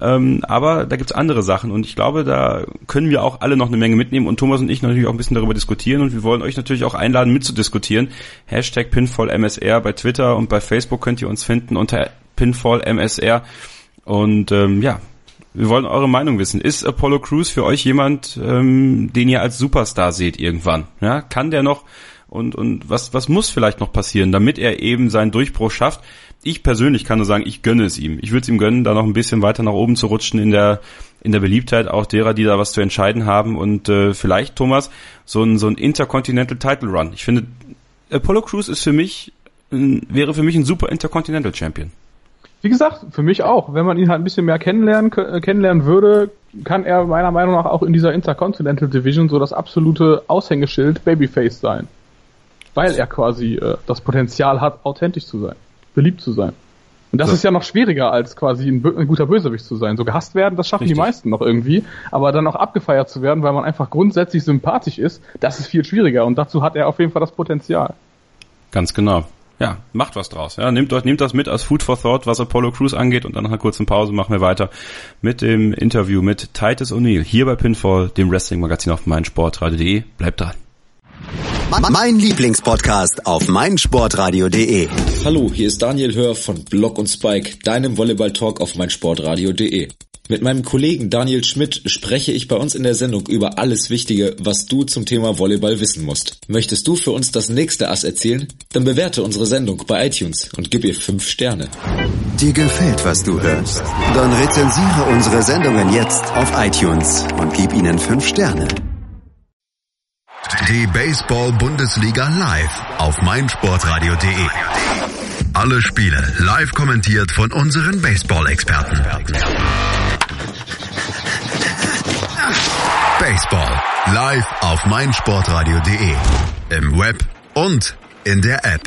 Ähm, aber da gibt's andere Sachen und ich glaube, da können wir auch alle noch eine Menge mitnehmen und Thomas und ich natürlich auch ein bisschen darüber diskutieren und wir wollen euch natürlich auch einladen mitzudiskutieren. Hashtag PinfallMSR bei Twitter und bei Facebook könnt ihr uns finden unter Pinfall MSR. Und ähm, ja, wir wollen eure Meinung wissen. Ist Apollo Crews für euch jemand, ähm, den ihr als Superstar seht irgendwann? Ja, kann der noch und und was was muss vielleicht noch passieren, damit er eben seinen Durchbruch schafft? Ich persönlich kann nur sagen, ich gönne es ihm. Ich würde es ihm gönnen, da noch ein bisschen weiter nach oben zu rutschen in der in der Beliebtheit auch derer, die da was zu entscheiden haben und äh, vielleicht Thomas so ein so ein Intercontinental Title Run. Ich finde Apollo Crews ist für mich wäre für mich ein super Intercontinental Champion. Wie gesagt, für mich auch. Wenn man ihn halt ein bisschen mehr kennenlernen, äh, kennenlernen würde, kann er meiner Meinung nach auch in dieser Intercontinental Division so das absolute Aushängeschild Babyface sein. Weil er quasi äh, das Potenzial hat, authentisch zu sein, beliebt zu sein. Und das so. ist ja noch schwieriger, als quasi ein, ein, guter Bösewicht zu sein. So gehasst werden, das schaffen Richtig. die meisten noch irgendwie. Aber dann auch abgefeiert zu werden, weil man einfach grundsätzlich sympathisch ist, das ist viel schwieriger. Und dazu hat er auf jeden Fall das Potenzial. Ganz genau ja, macht was draus. Ja, nehmt, nehmt das mit als Food for Thought, was Apollo Crews angeht und dann nach einer kurzen Pause machen wir weiter mit dem Interview mit Titus O'Neill hier bei Pinfall, dem Wrestling-Magazin auf meinsportradio.de. Bleibt dran. Mein Lieblingspodcast auf meinsportradio.de. Hallo, hier ist Daniel Hör von Block und Spike, deinem Volleyball-Talk auf meinsportradio.de. Mit meinem Kollegen Daniel Schmidt spreche ich bei uns in der Sendung über alles Wichtige, was du zum Thema Volleyball wissen musst. Möchtest du für uns das nächste Ass erzählen? Dann bewerte unsere Sendung bei iTunes und gib ihr 5 Sterne. Dir gefällt, was du hörst? Dann rezensiere unsere Sendungen jetzt auf iTunes und gib ihnen 5 Sterne. Die Baseball-Bundesliga live auf meinsportradio.de. Alle Spiele live kommentiert von unseren Baseball-Experten. Baseball live auf meinsportradio.de. Im Web und in der App.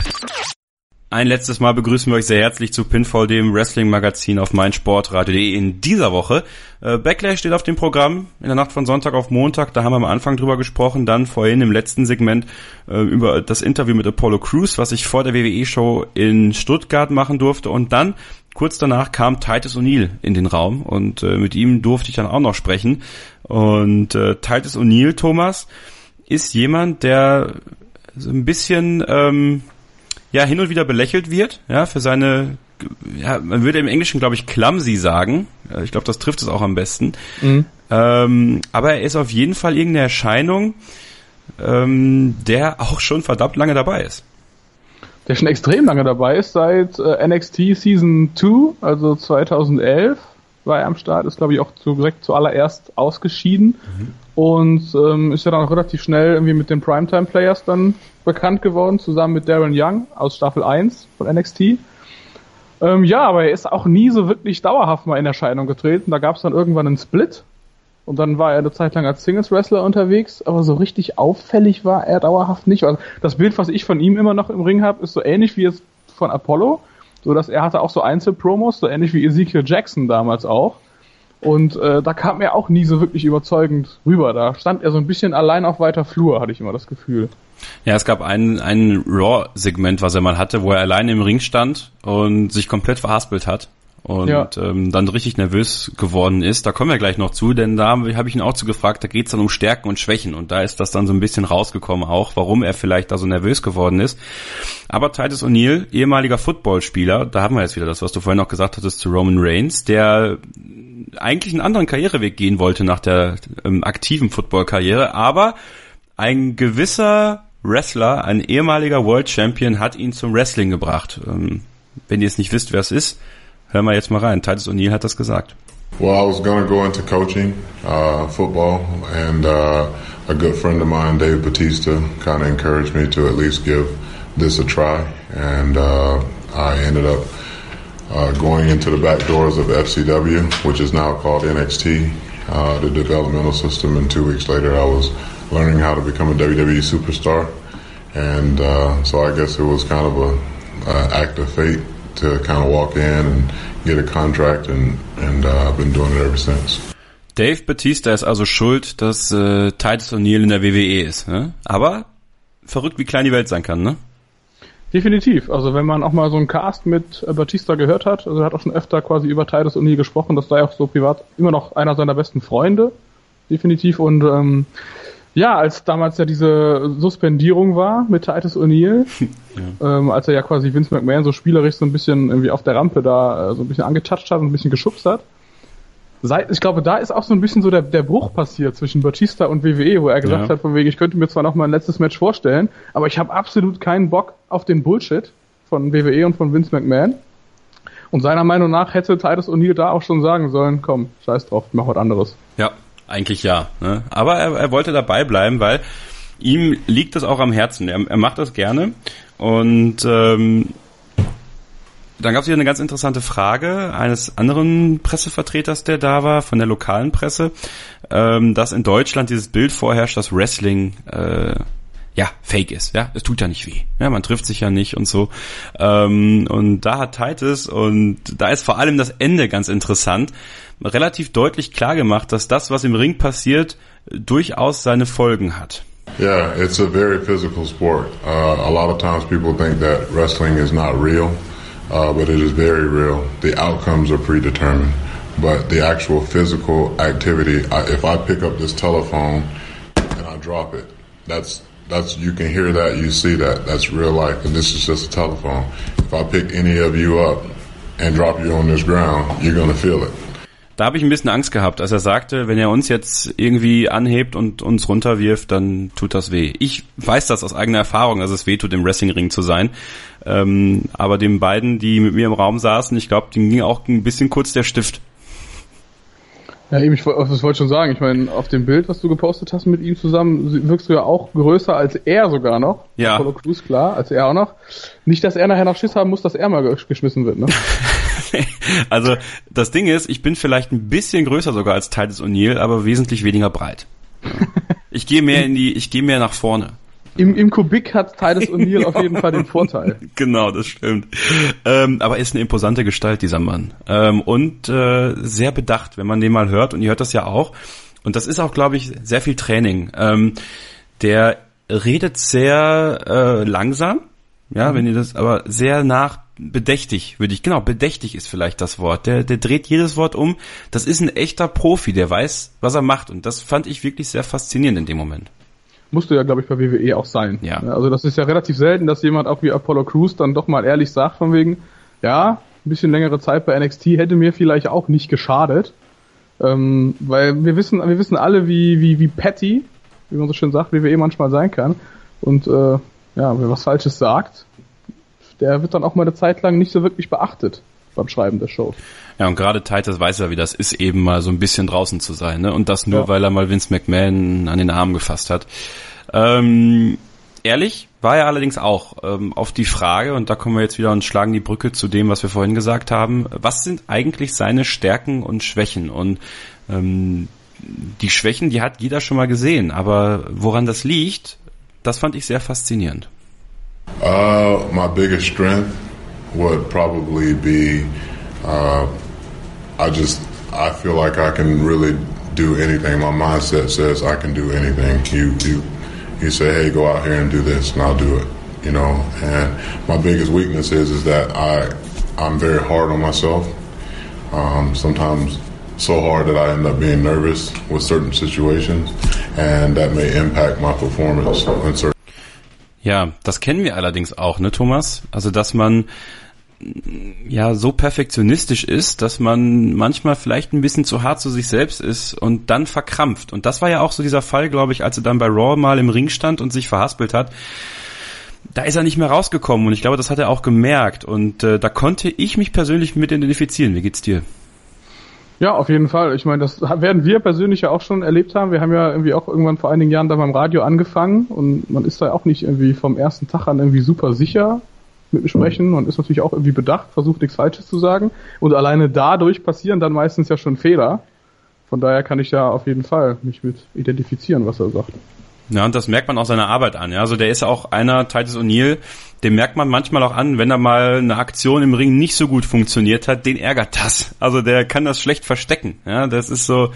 Ein letztes Mal begrüßen wir euch sehr herzlich zu Pinfall, dem Wrestling-Magazin auf meinsportradio.de in dieser Woche. Äh, Backlash steht auf dem Programm in der Nacht von Sonntag auf Montag. Da haben wir am Anfang drüber gesprochen. Dann vorhin im letzten Segment äh, über das Interview mit Apollo Crews, was ich vor der WWE-Show in Stuttgart machen durfte. Und dann kurz danach kam Titus O'Neill in den Raum und äh, mit ihm durfte ich dann auch noch sprechen. Und Titus O'Neill, Thomas, ist jemand, der so ein bisschen ähm, ja hin und wieder belächelt wird, ja, für seine ja, man würde im Englischen, glaube ich, clumsy sagen. Ich glaube, das trifft es auch am besten. Mhm. Ähm, aber er ist auf jeden Fall irgendeine Erscheinung, ähm, der auch schon verdammt lange dabei ist. Der schon extrem lange dabei ist, seit äh, NXT Season 2, also 2011 war er am Start, ist glaube ich auch zu, direkt zuallererst ausgeschieden. Mhm und ähm, ist ja dann auch relativ schnell irgendwie mit den Primetime Players dann bekannt geworden, zusammen mit Darren Young aus Staffel 1 von NXT. Ähm, ja, aber er ist auch nie so wirklich dauerhaft mal in Erscheinung getreten. Da gab es dann irgendwann einen Split und dann war er eine Zeit lang als Singles Wrestler unterwegs, aber so richtig auffällig war er dauerhaft nicht. Also das Bild, was ich von ihm immer noch im Ring habe, ist so ähnlich wie es von Apollo, so dass er hatte auch so Einzelpromos, so ähnlich wie Ezekiel Jackson damals auch. Und äh, da kam er auch nie so wirklich überzeugend rüber. Da stand er so ein bisschen allein auf weiter Flur, hatte ich immer das Gefühl. Ja, es gab ein, ein Raw-Segment, was er mal hatte, wo er alleine im Ring stand und sich komplett verhaspelt hat und ja. ähm, dann richtig nervös geworden ist. Da kommen wir gleich noch zu, denn da habe ich ihn auch zu gefragt, da geht es dann um Stärken und Schwächen und da ist das dann so ein bisschen rausgekommen auch, warum er vielleicht da so nervös geworden ist. Aber Titus O'Neill, ehemaliger Footballspieler, da haben wir jetzt wieder das, was du vorhin noch gesagt hattest zu Roman Reigns, der eigentlich einen anderen Karriereweg gehen wollte nach der ähm, aktiven Football-Karriere, aber ein gewisser Wrestler, ein ehemaliger World Champion, hat ihn zum Wrestling gebracht. Ähm, wenn ihr es nicht wisst, wer es ist, hören wir jetzt mal rein. Titus O'Neill hat das gesagt. Well, I was going to go into coaching, uh, football, and uh, a good friend of mine, Dave Batista, kind of encouraged me to at least give this a try, and uh, I ended up uh, going into the back doors of FCW, which is now called NXT, uh, the developmental system. And two weeks later, I was learning how to become a WWE superstar. And uh, so I guess it was kind of a, a act of fate to kind of walk in and get a contract, and, and uh, I've been doing it ever since. Dave Batista ist also schuld, dass äh, Titus O'Neill in der WWE ist. Ne? Aber verrückt, wie klein die Welt sein kann, ne? Definitiv. Also wenn man auch mal so einen Cast mit äh, Batista gehört hat, also er hat auch schon öfter quasi über Titus O'Neill gesprochen, das sei auch so privat immer noch einer seiner besten Freunde. Definitiv. Und ähm, Ja, als damals ja diese Suspendierung war mit Titus O'Neill, ja. ähm, als er ja quasi Vince McMahon so spielerisch so ein bisschen irgendwie auf der Rampe da äh, so ein bisschen angetatscht hat und ein bisschen geschubst hat. Seit, ich glaube, da ist auch so ein bisschen so der, der Bruch passiert zwischen Batista und WWE, wo er gesagt ja. hat, von wegen, ich könnte mir zwar noch mal ein letztes Match vorstellen, aber ich habe absolut keinen Bock auf den Bullshit von WWE und von Vince McMahon. Und seiner Meinung nach hätte Titus O'Neill da auch schon sagen sollen, komm, scheiß drauf, mach was anderes. Ja, eigentlich ja. Ne? Aber er, er wollte dabei bleiben, weil ihm liegt das auch am Herzen. Er, er macht das gerne. Und ähm, dann gab es hier eine ganz interessante Frage eines anderen Pressevertreters, der da war, von der lokalen Presse, ähm, dass in Deutschland dieses Bild vorherrscht, dass Wrestling äh, ja, fake ist, ja, es tut ja nicht weh, ja, man trifft sich ja nicht und so, ähm, und da hat Titus und da ist vor allem das Ende ganz interessant, relativ deutlich klar gemacht, dass das, was im Ring passiert, durchaus seine Folgen hat. Yeah, it's a very physical sport. Uh, a lot of times people think that wrestling is not real, uh, but it is very real. The outcomes are predetermined, but the actual physical activity, I, if I pick up this telephone and I drop it, that's that's you can hear that, you see that. That's real life, and this is just a telephone. If I pick any of you up and drop you on this ground, you're gonna feel it. Da habe ich ein bisschen Angst gehabt, als er sagte, wenn er uns jetzt irgendwie anhebt und uns runterwirft, dann tut das weh. Ich weiß das aus eigener Erfahrung, dass es weh tut, im Wrestlingring zu sein. Ähm, aber den beiden, die mit mir im Raum saßen, ich glaube, denen ging auch ein bisschen kurz der Stift. Ja, eben, ich, das wollte schon sagen. Ich meine, auf dem Bild, was du gepostet hast mit ihm zusammen, wirkst du ja auch größer als er sogar noch. Ja. Apollo Crews, klar, als er auch noch. Nicht, dass er nachher noch Schiss haben muss, dass er mal geschmissen wird, ne? also, das Ding ist, ich bin vielleicht ein bisschen größer sogar als Titus O'Neill, aber wesentlich weniger breit. Ich gehe mehr in die, ich gehe mehr nach vorne. Im, Im Kubik hat Titus O'Neill auf jeden Fall den Vorteil. Genau, das stimmt. Ähm, aber ist eine imposante Gestalt, dieser Mann. Ähm, und äh, sehr bedacht, wenn man den mal hört. Und ihr hört das ja auch. Und das ist auch, glaube ich, sehr viel Training. Ähm, der redet sehr äh, langsam. Ja, wenn ihr das, aber sehr nach bedächtig, würde ich, genau, bedächtig ist vielleicht das Wort. Der, der dreht jedes Wort um. Das ist ein echter Profi, der weiß, was er macht. Und das fand ich wirklich sehr faszinierend in dem Moment musste ja, glaube ich, bei WWE auch sein. Ja. Also das ist ja relativ selten, dass jemand auch wie Apollo Crews dann doch mal ehrlich sagt von wegen, ja, ein bisschen längere Zeit bei NXT hätte mir vielleicht auch nicht geschadet. Ähm, weil wir wissen, wir wissen alle, wie, wie, wie petty, wie man so schön sagt, WWE manchmal sein kann. Und äh, ja, wer was Falsches sagt, der wird dann auch mal eine Zeit lang nicht so wirklich beachtet beim Schreiben der Show. Ja, und gerade Titus weiß ja, wie das ist, eben mal so ein bisschen draußen zu sein. Ne? Und das nur, ja. weil er mal Vince McMahon an den Arm gefasst hat. Ähm, ehrlich war er allerdings auch ähm, auf die Frage, und da kommen wir jetzt wieder und schlagen die Brücke zu dem, was wir vorhin gesagt haben. Was sind eigentlich seine Stärken und Schwächen? Und ähm, die Schwächen, die hat jeder schon mal gesehen, aber woran das liegt, das fand ich sehr faszinierend. Uh, my biggest strength would probably be uh, I just I feel like I can really do anything. My mindset says I can do anything. You you you say, hey, go out here and do this, and I'll do it. You know, and my biggest weakness is is that I I'm very hard on myself. Um, sometimes so hard that I end up being nervous with certain situations, and that may impact my performance in certain. Ja, das kennen wir allerdings auch, ne, Thomas? Also, dass man ja so perfektionistisch ist, dass man manchmal vielleicht ein bisschen zu hart zu sich selbst ist und dann verkrampft. Und das war ja auch so dieser Fall, glaube ich, als er dann bei Raw mal im Ring stand und sich verhaspelt hat. Da ist er nicht mehr rausgekommen und ich glaube, das hat er auch gemerkt. Und äh, da konnte ich mich persönlich mit identifizieren. Wie geht's dir? Ja, auf jeden Fall. Ich meine, das werden wir persönlich ja auch schon erlebt haben. Wir haben ja irgendwie auch irgendwann vor einigen Jahren da beim Radio angefangen und man ist da auch nicht irgendwie vom ersten Tag an irgendwie super sicher, mit mir sprechen und ist natürlich auch irgendwie bedacht, versucht nichts Falsches zu sagen. Und alleine dadurch passieren dann meistens ja schon Fehler. Von daher kann ich ja auf jeden Fall mich mit identifizieren, was er sagt. Ja, und das merkt man auch seiner Arbeit an. Ja, also der ist ja auch einer, Titus O'Neill, den merkt man manchmal auch an, wenn er mal eine Aktion im Ring nicht so gut funktioniert hat, den ärgert das. Also der kann das schlecht verstecken. Ja, das ist so.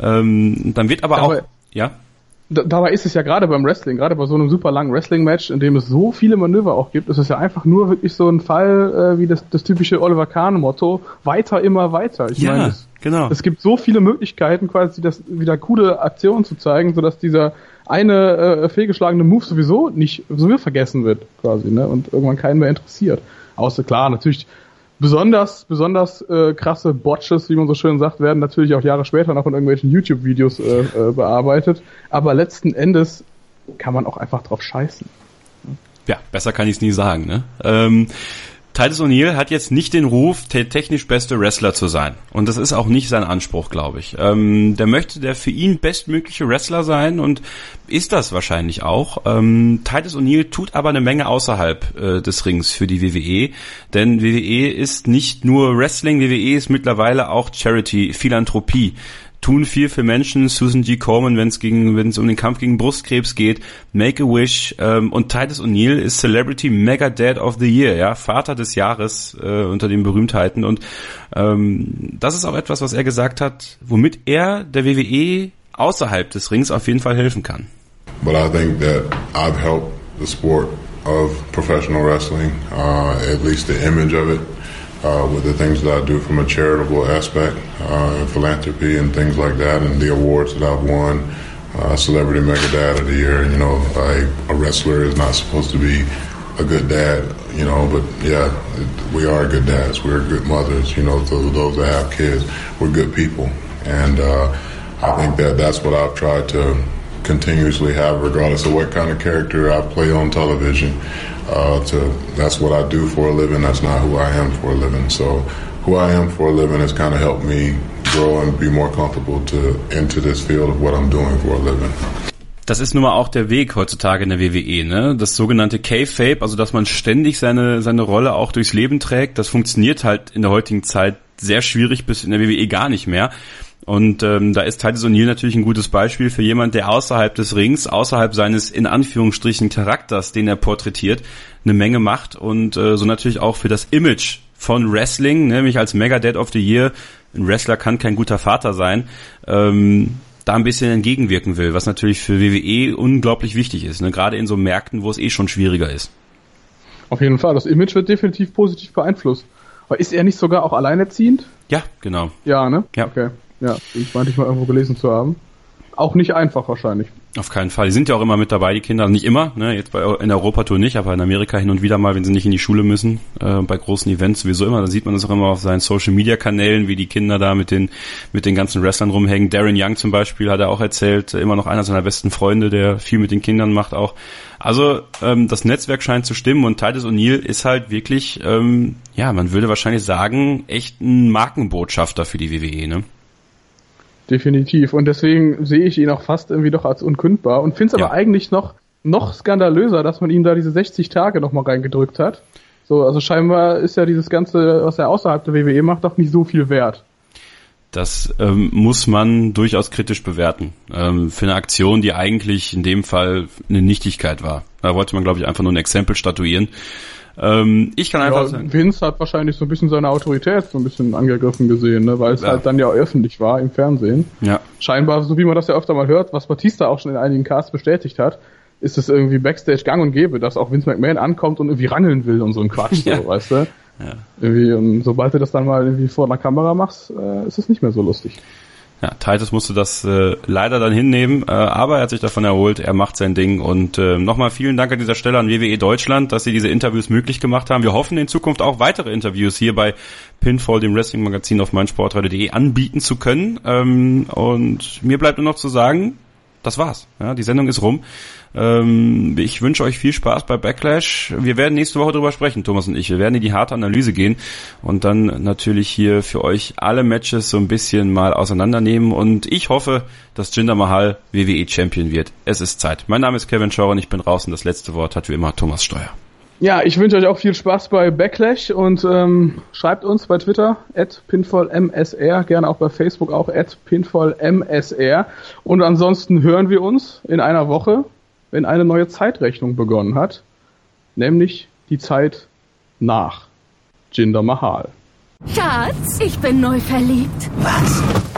Ähm, dann wird aber, aber auch. Ja. Dabei ist es ja gerade beim Wrestling, gerade bei so einem super langen Wrestling-Match, in dem es so viele Manöver auch gibt, ist es ja einfach nur wirklich so ein Fall äh, wie das, das typische Oliver Kahn-Motto, weiter, immer weiter. Ich ja, meine, es, genau. es gibt so viele Möglichkeiten, quasi das wieder coole Aktionen zu zeigen, sodass dieser eine äh, fehlgeschlagene Move sowieso nicht sowieso vergessen wird, quasi, ne? Und irgendwann keinen mehr interessiert. Außer klar, natürlich besonders, besonders äh, krasse Botches, wie man so schön sagt, werden natürlich auch Jahre später noch in irgendwelchen YouTube-Videos äh, äh, bearbeitet. Aber letzten Endes kann man auch einfach drauf scheißen. Ja, besser kann ich es nie sagen. Ne? Ähm, Titus O'Neill hat jetzt nicht den Ruf, der technisch beste Wrestler zu sein. Und das ist auch nicht sein Anspruch, glaube ich. Ähm, der möchte der für ihn bestmögliche Wrestler sein und ist das wahrscheinlich auch. Ähm, Titus O'Neill tut aber eine Menge außerhalb äh, des Rings für die WWE. Denn WWE ist nicht nur Wrestling, WWE ist mittlerweile auch Charity, Philanthropie tun viel für Menschen. Susan G. Coleman, wenn es gegen, wenn es um den Kampf gegen Brustkrebs geht, Make a Wish ähm, und Titus O'Neill ist Celebrity Mega Dad of the Year, ja, Vater des Jahres äh, unter den Berühmtheiten und ähm, das ist auch etwas, was er gesagt hat, womit er der WWE außerhalb des Rings auf jeden Fall helfen kann. But I think that I've helped the sport of professional wrestling, uh, at least the image of it. Uh, with the things that I do from a charitable aspect, uh, philanthropy and things like that, and the awards that I've won. Uh, Celebrity Mega Dad of the Year. You know, a wrestler is not supposed to be a good dad, you know, but yeah, we are good dads. We're good mothers, you know, those, those that have kids. We're good people. And uh, I think that that's what I've tried to continuously have, regardless of what kind of character I play on television uh, to that's what I do for a living. That's not who I am for a living. So who I am for a living has kind of helped me grow and be more comfortable to into this field of what I'm doing for a living. Das ist nun mal auch der Weg heutzutage in der WWE, ne? Das sogenannte K-Fape, also dass man ständig seine, seine Rolle auch durchs Leben trägt, das funktioniert halt in der heutigen Zeit sehr schwierig bis in der WWE gar nicht mehr. Und ähm, da ist Titus O'Neill natürlich ein gutes Beispiel für jemand, der außerhalb des Rings, außerhalb seines in Anführungsstrichen Charakters, den er porträtiert, eine Menge macht und äh, so natürlich auch für das Image von Wrestling, nämlich als Mega Dead of the Year, ein Wrestler kann kein guter Vater sein, ähm, da ein bisschen entgegenwirken will, was natürlich für WWE unglaublich wichtig ist, ne? gerade in so Märkten, wo es eh schon schwieriger ist. Auf jeden Fall, das Image wird definitiv positiv beeinflusst. Aber ist er nicht sogar auch alleinerziehend? Ja, genau. Ja, ne? Ja. Okay. Ja, ich meinte ich mal irgendwo gelesen zu haben. Auch nicht einfach wahrscheinlich. Auf keinen Fall. Die sind ja auch immer mit dabei, die Kinder. Nicht immer, ne? jetzt bei, in der Europatour nicht, aber in Amerika hin und wieder mal, wenn sie nicht in die Schule müssen, äh, bei großen Events sowieso immer. Da sieht man das auch immer auf seinen Social-Media-Kanälen, wie die Kinder da mit den, mit den ganzen Wrestlern rumhängen. Darren Young zum Beispiel hat er auch erzählt, immer noch einer seiner besten Freunde, der viel mit den Kindern macht auch. Also ähm, das Netzwerk scheint zu stimmen und Titus O'Neill ist halt wirklich, ähm, ja, man würde wahrscheinlich sagen, echt ein Markenbotschafter für die WWE, ne? Definitiv. Und deswegen sehe ich ihn auch fast irgendwie doch als unkündbar und finde es aber eigentlich noch, noch skandalöser, dass man ihm da diese 60 Tage nochmal reingedrückt hat. So, also scheinbar ist ja dieses Ganze, was er außerhalb der WWE macht, doch nicht so viel wert. Das ähm, muss man durchaus kritisch bewerten. Ähm, für eine Aktion, die eigentlich in dem Fall eine Nichtigkeit war. Da wollte man, glaube ich, einfach nur ein Exempel statuieren. Ähm, ich kann einfach ja, sagen. Vince hat wahrscheinlich so ein bisschen seine Autorität so ein bisschen angegriffen gesehen, ne? weil es ja. halt dann ja öffentlich war im Fernsehen. Ja. Scheinbar, so wie man das ja öfter mal hört, was Batista auch schon in einigen Casts bestätigt hat, ist es irgendwie Backstage gang und gäbe, dass auch Vince McMahon ankommt und irgendwie rangeln will und so ein Quatsch, ja. so, weißt du? Ja. Irgendwie, und sobald du das dann mal irgendwie vor einer Kamera machst, äh, ist es nicht mehr so lustig. Ja, Titus musste das äh, leider dann hinnehmen, äh, aber er hat sich davon erholt, er macht sein Ding und äh, nochmal vielen Dank an dieser Stelle an WWE Deutschland, dass sie diese Interviews möglich gemacht haben. Wir hoffen in Zukunft auch weitere Interviews hier bei Pinfall, dem Wrestling-Magazin auf meinsportradio.de anbieten zu können ähm, und mir bleibt nur noch zu sagen, das war's. Ja, die Sendung ist rum. Ähm, ich wünsche euch viel Spaß bei Backlash. Wir werden nächste Woche drüber sprechen, Thomas und ich. Wir werden in die harte Analyse gehen und dann natürlich hier für euch alle Matches so ein bisschen mal auseinandernehmen. Und ich hoffe, dass Jinder Mahal WWE Champion wird. Es ist Zeit. Mein Name ist Kevin Schauer und ich bin raus und das letzte Wort hat wie immer Thomas Steuer. Ja, ich wünsche euch auch viel Spaß bei Backlash und ähm, schreibt uns bei Twitter at pinfallmsr, gerne auch bei Facebook auch at pinfallmsr. Und ansonsten hören wir uns in einer Woche wenn eine neue Zeitrechnung begonnen hat, nämlich die Zeit nach Jinder Mahal. Schatz, ich bin neu verliebt. Was?